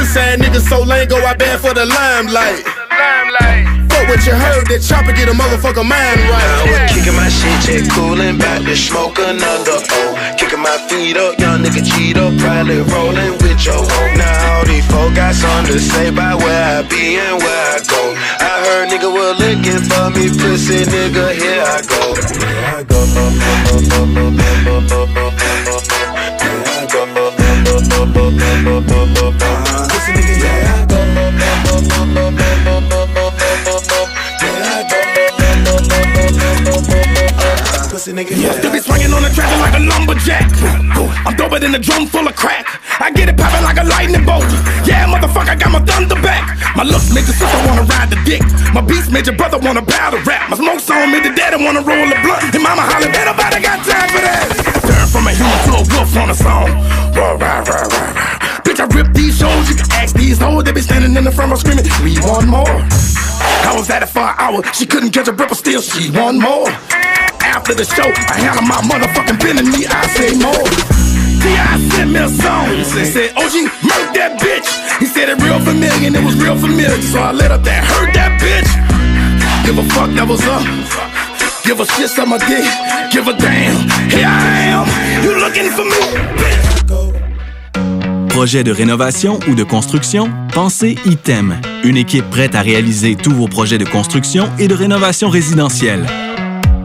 saying? Niggas so lame, go out there for the limelight. Fuck what you heard, that chopper get a motherfucker mind Now right. I'm kicking my shit, check coolin', back to smoke another O. Kicking my feet up, young nigga cheat up, probably rollin' with your hoe. Now all these folk got something to say about where I be and where I go. I heard nigga was looking for me, pussy nigga, here I go. Here I go. Pussy nigga, Yeah, still be swinging on the track like a lumberjack. I'm doper than a drum full of crack. I get it popping like a lightning bolt. Yeah, motherfucker, I got my thunder back. My looks made your sister wanna ride the dick. My beats made your brother wanna bow to rap. My smoke song made the daddy wanna roll a blunt. And mama holler, ain't nobody got time for that. Turn from a human to a wolf on a song. Rah, rah, rah, rah. Bitch, I rip these shows. You can ask these hoes. They be standing in the front row screaming, we want more. I was at it for an hour. She couldn't catch a but still she want more. After the show, I handle my motherfucking and me, I say more. T.I. sent me a song. He said, OG, murk that bitch. He said it real familiar and it was real familiar. So I let up that, heard that bitch. Give a fuck, that was up. Give a shit, some my dick. Give a damn. Here I am. You looking for me? Projet de rénovation ou de construction? Pensez ITEM, une équipe prête à réaliser tous vos projets de construction et de rénovation résidentielle.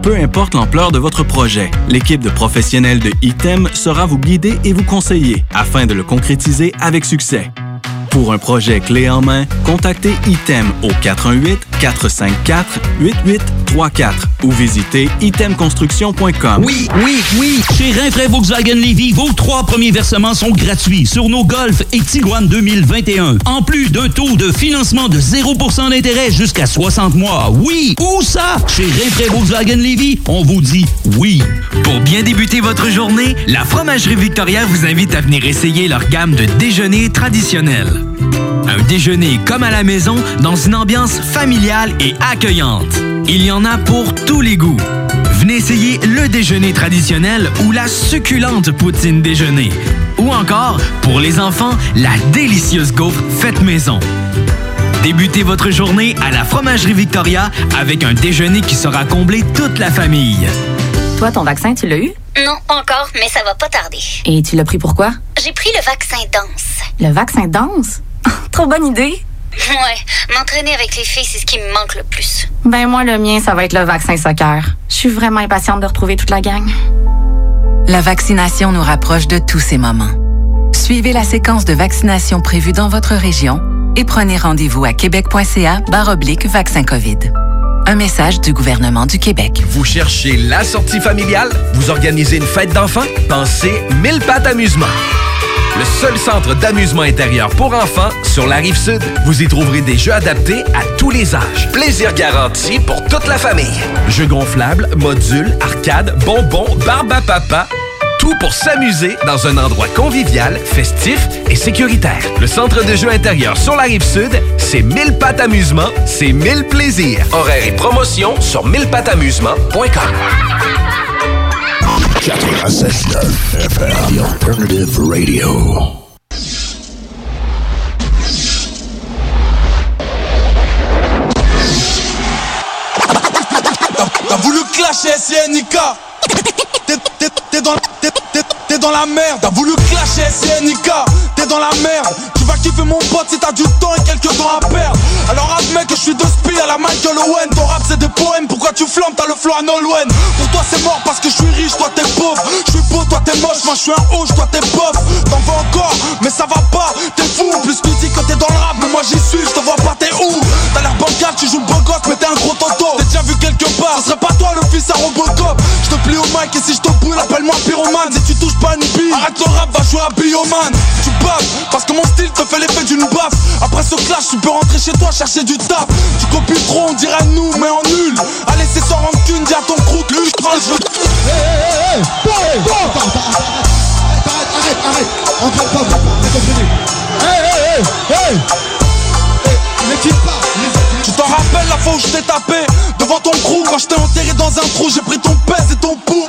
Peu importe l'ampleur de votre projet, l'équipe de professionnels de ITEM sera vous guider et vous conseiller afin de le concrétiser avec succès. Pour un projet clé en main, contactez ITEM au 418-454-8834 ou visitez itemconstruction.com. Oui, oui, oui. Chez Rinfraie Volkswagen Levy, vos trois premiers versements sont gratuits sur nos Golf et Tiguan 2021. En plus d'un taux de financement de 0% d'intérêt jusqu'à 60 mois. Oui, où ça? Chez Rinfraie Volkswagen Levy, on vous dit oui. Pour bien débuter votre journée, la Fromagerie Victoria vous invite à venir essayer leur gamme de déjeuners traditionnels. Un déjeuner comme à la maison dans une ambiance familiale et accueillante. Il y en a pour tous les goûts. Venez essayer le déjeuner traditionnel ou la succulente poutine déjeuner. Ou encore, pour les enfants, la délicieuse gaufre faite maison. Débutez votre journée à la Fromagerie Victoria avec un déjeuner qui sera comblé toute la famille. Toi, ton vaccin, tu l'as eu? Non, pas encore, mais ça va pas tarder. Et tu l'as pris pourquoi? J'ai pris le vaccin danse. Le vaccin danse? Trop bonne idée! Ouais, m'entraîner avec les filles, c'est ce qui me manque le plus. Ben moi, le mien, ça va être le vaccin soccer. Je suis vraiment impatiente de retrouver toute la gang. La vaccination nous rapproche de tous ces moments. Suivez la séquence de vaccination prévue dans votre région et prenez rendez-vous à québec.ca oblique vaccin COVID. Un message du gouvernement du Québec. Vous cherchez la sortie familiale? Vous organisez une fête d'enfants? Pensez Mille Pattes Amusement. Le seul centre d'amusement intérieur pour enfants sur la rive sud. Vous y trouverez des jeux adaptés à tous les âges. Plaisir garanti pour toute la famille. Jeux gonflables, modules, arcades, bonbons, barbe à papa. Tout pour s'amuser dans un endroit convivial, festif et sécuritaire. Le centre de jeux intérieur sur la rive sud, c'est 1000 pattes amusement, c'est 1000 plaisirs. Horaires et promotions sur 1000pattamusement.com. 96.9 FM, The Alternative Radio. T'as voulu clasher SNK T'es- dans, la merde. T'as voulu clasher SNK T'es dans la merde. Tu vas kiffer mon pote si t'as du temps et quelques temps à perdre. Alors admets que je suis de spi à la Michael Owen. Ton rap c'est des poèmes. Pourquoi tu flammes? T'as le flow à Nolwenn. Pour toi c'est mort parce que je suis riche. Toi t'es pauvre. Je suis beau Toi t'es moche. Moi je suis un hoche Toi t'es bof. T'en veux encore Mais ça va pas. T'es fou. Plus tu dis que t'es dans le rap Mais moi j'y suis. Je te vois pas t'es où? T'as l'air bancal Tu joues le Mais t'es un gros toto. T'es déjà vu quelque part. Ce serait pas toi le fils à Robocop. Je te plie au mic Et si je te brûle Appelle-moi pyromane Si tu touches pas une bille Arrête le rap Va jouer à Bioman Tu baves Parce que mon style te fait l'effet d'une baffe Après ce clash Tu peux rentrer chez toi Chercher du taf Tu copies trop On dirait nous Mais en nul Allez c'est sans rancune Dis à ton que lui je pas, rappelle la fois où je t'ai tapé devant ton crew. Quand je t'ai enterré dans un trou, j'ai pris ton pèse et ton pouls.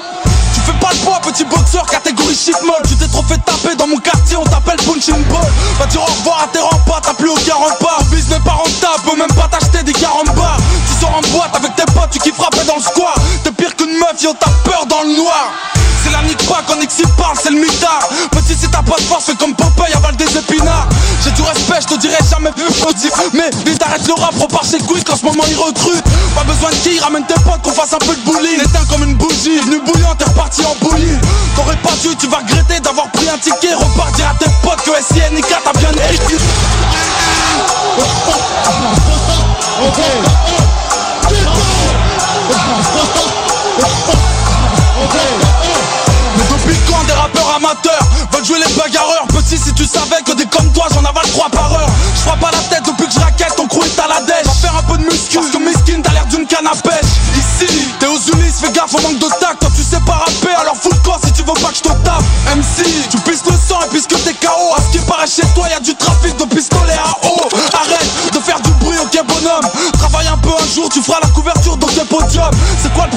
Tu fais pas le poids, petit boxeur, catégorie shit molle. Tu t'es trop fait taper dans mon quartier, on t'appelle punching ball. Va dire au revoir à tes remparts, t'as plus aucun rempart. business n'est pas rentable, peut même pas t'acheter des carambars. Tu sors en boîte avec tes potes, tu kiffes frapper dans le square. T'es pire qu'une meuf, yo, t'as peur dans le noir. La nique pas qu'on parle, c'est le mitard. Petit, si t'as pas de force, fais comme Popeye, avale des épinards. J'ai du respect, je te dirai jamais plus maudit. Mais vite arrête le rap, repars ses couilles qu'en ce moment il recrute. Pas besoin de qui, ramène tes potes qu'on fasse un peu de bowling. Éteins comme une bougie, venu bouillant, t'es reparti en bouillie. T'aurais pas dû, tu vas regretter d'avoir pris un ticket. Repars dire à tes potes que SINK t'a bien des rappeurs amateurs veulent jouer les bagarreurs. Petit, si tu savais que des comme toi, j'en avale trois par heure. Je frappe à la tête depuis que je raquette, ton crew à la dèche. Va faire un peu de muscu, parce que miskin, t'as l'air d'une canne à pêche. Ici, t'es aux Ulysses, fais gaffe au manque de tact. Toi, tu sais pas rapper, alors fous toi si tu veux pas que je te tape. MC, tu pisses le sang et puisque t'es KO, à ce qui paraît chez toi, y a du trafic de pistolets à eau. Arrête de faire du bruit, ok, bonhomme. Travaille un peu un jour, tu feras la couverture de tes podiums. C'est quoi le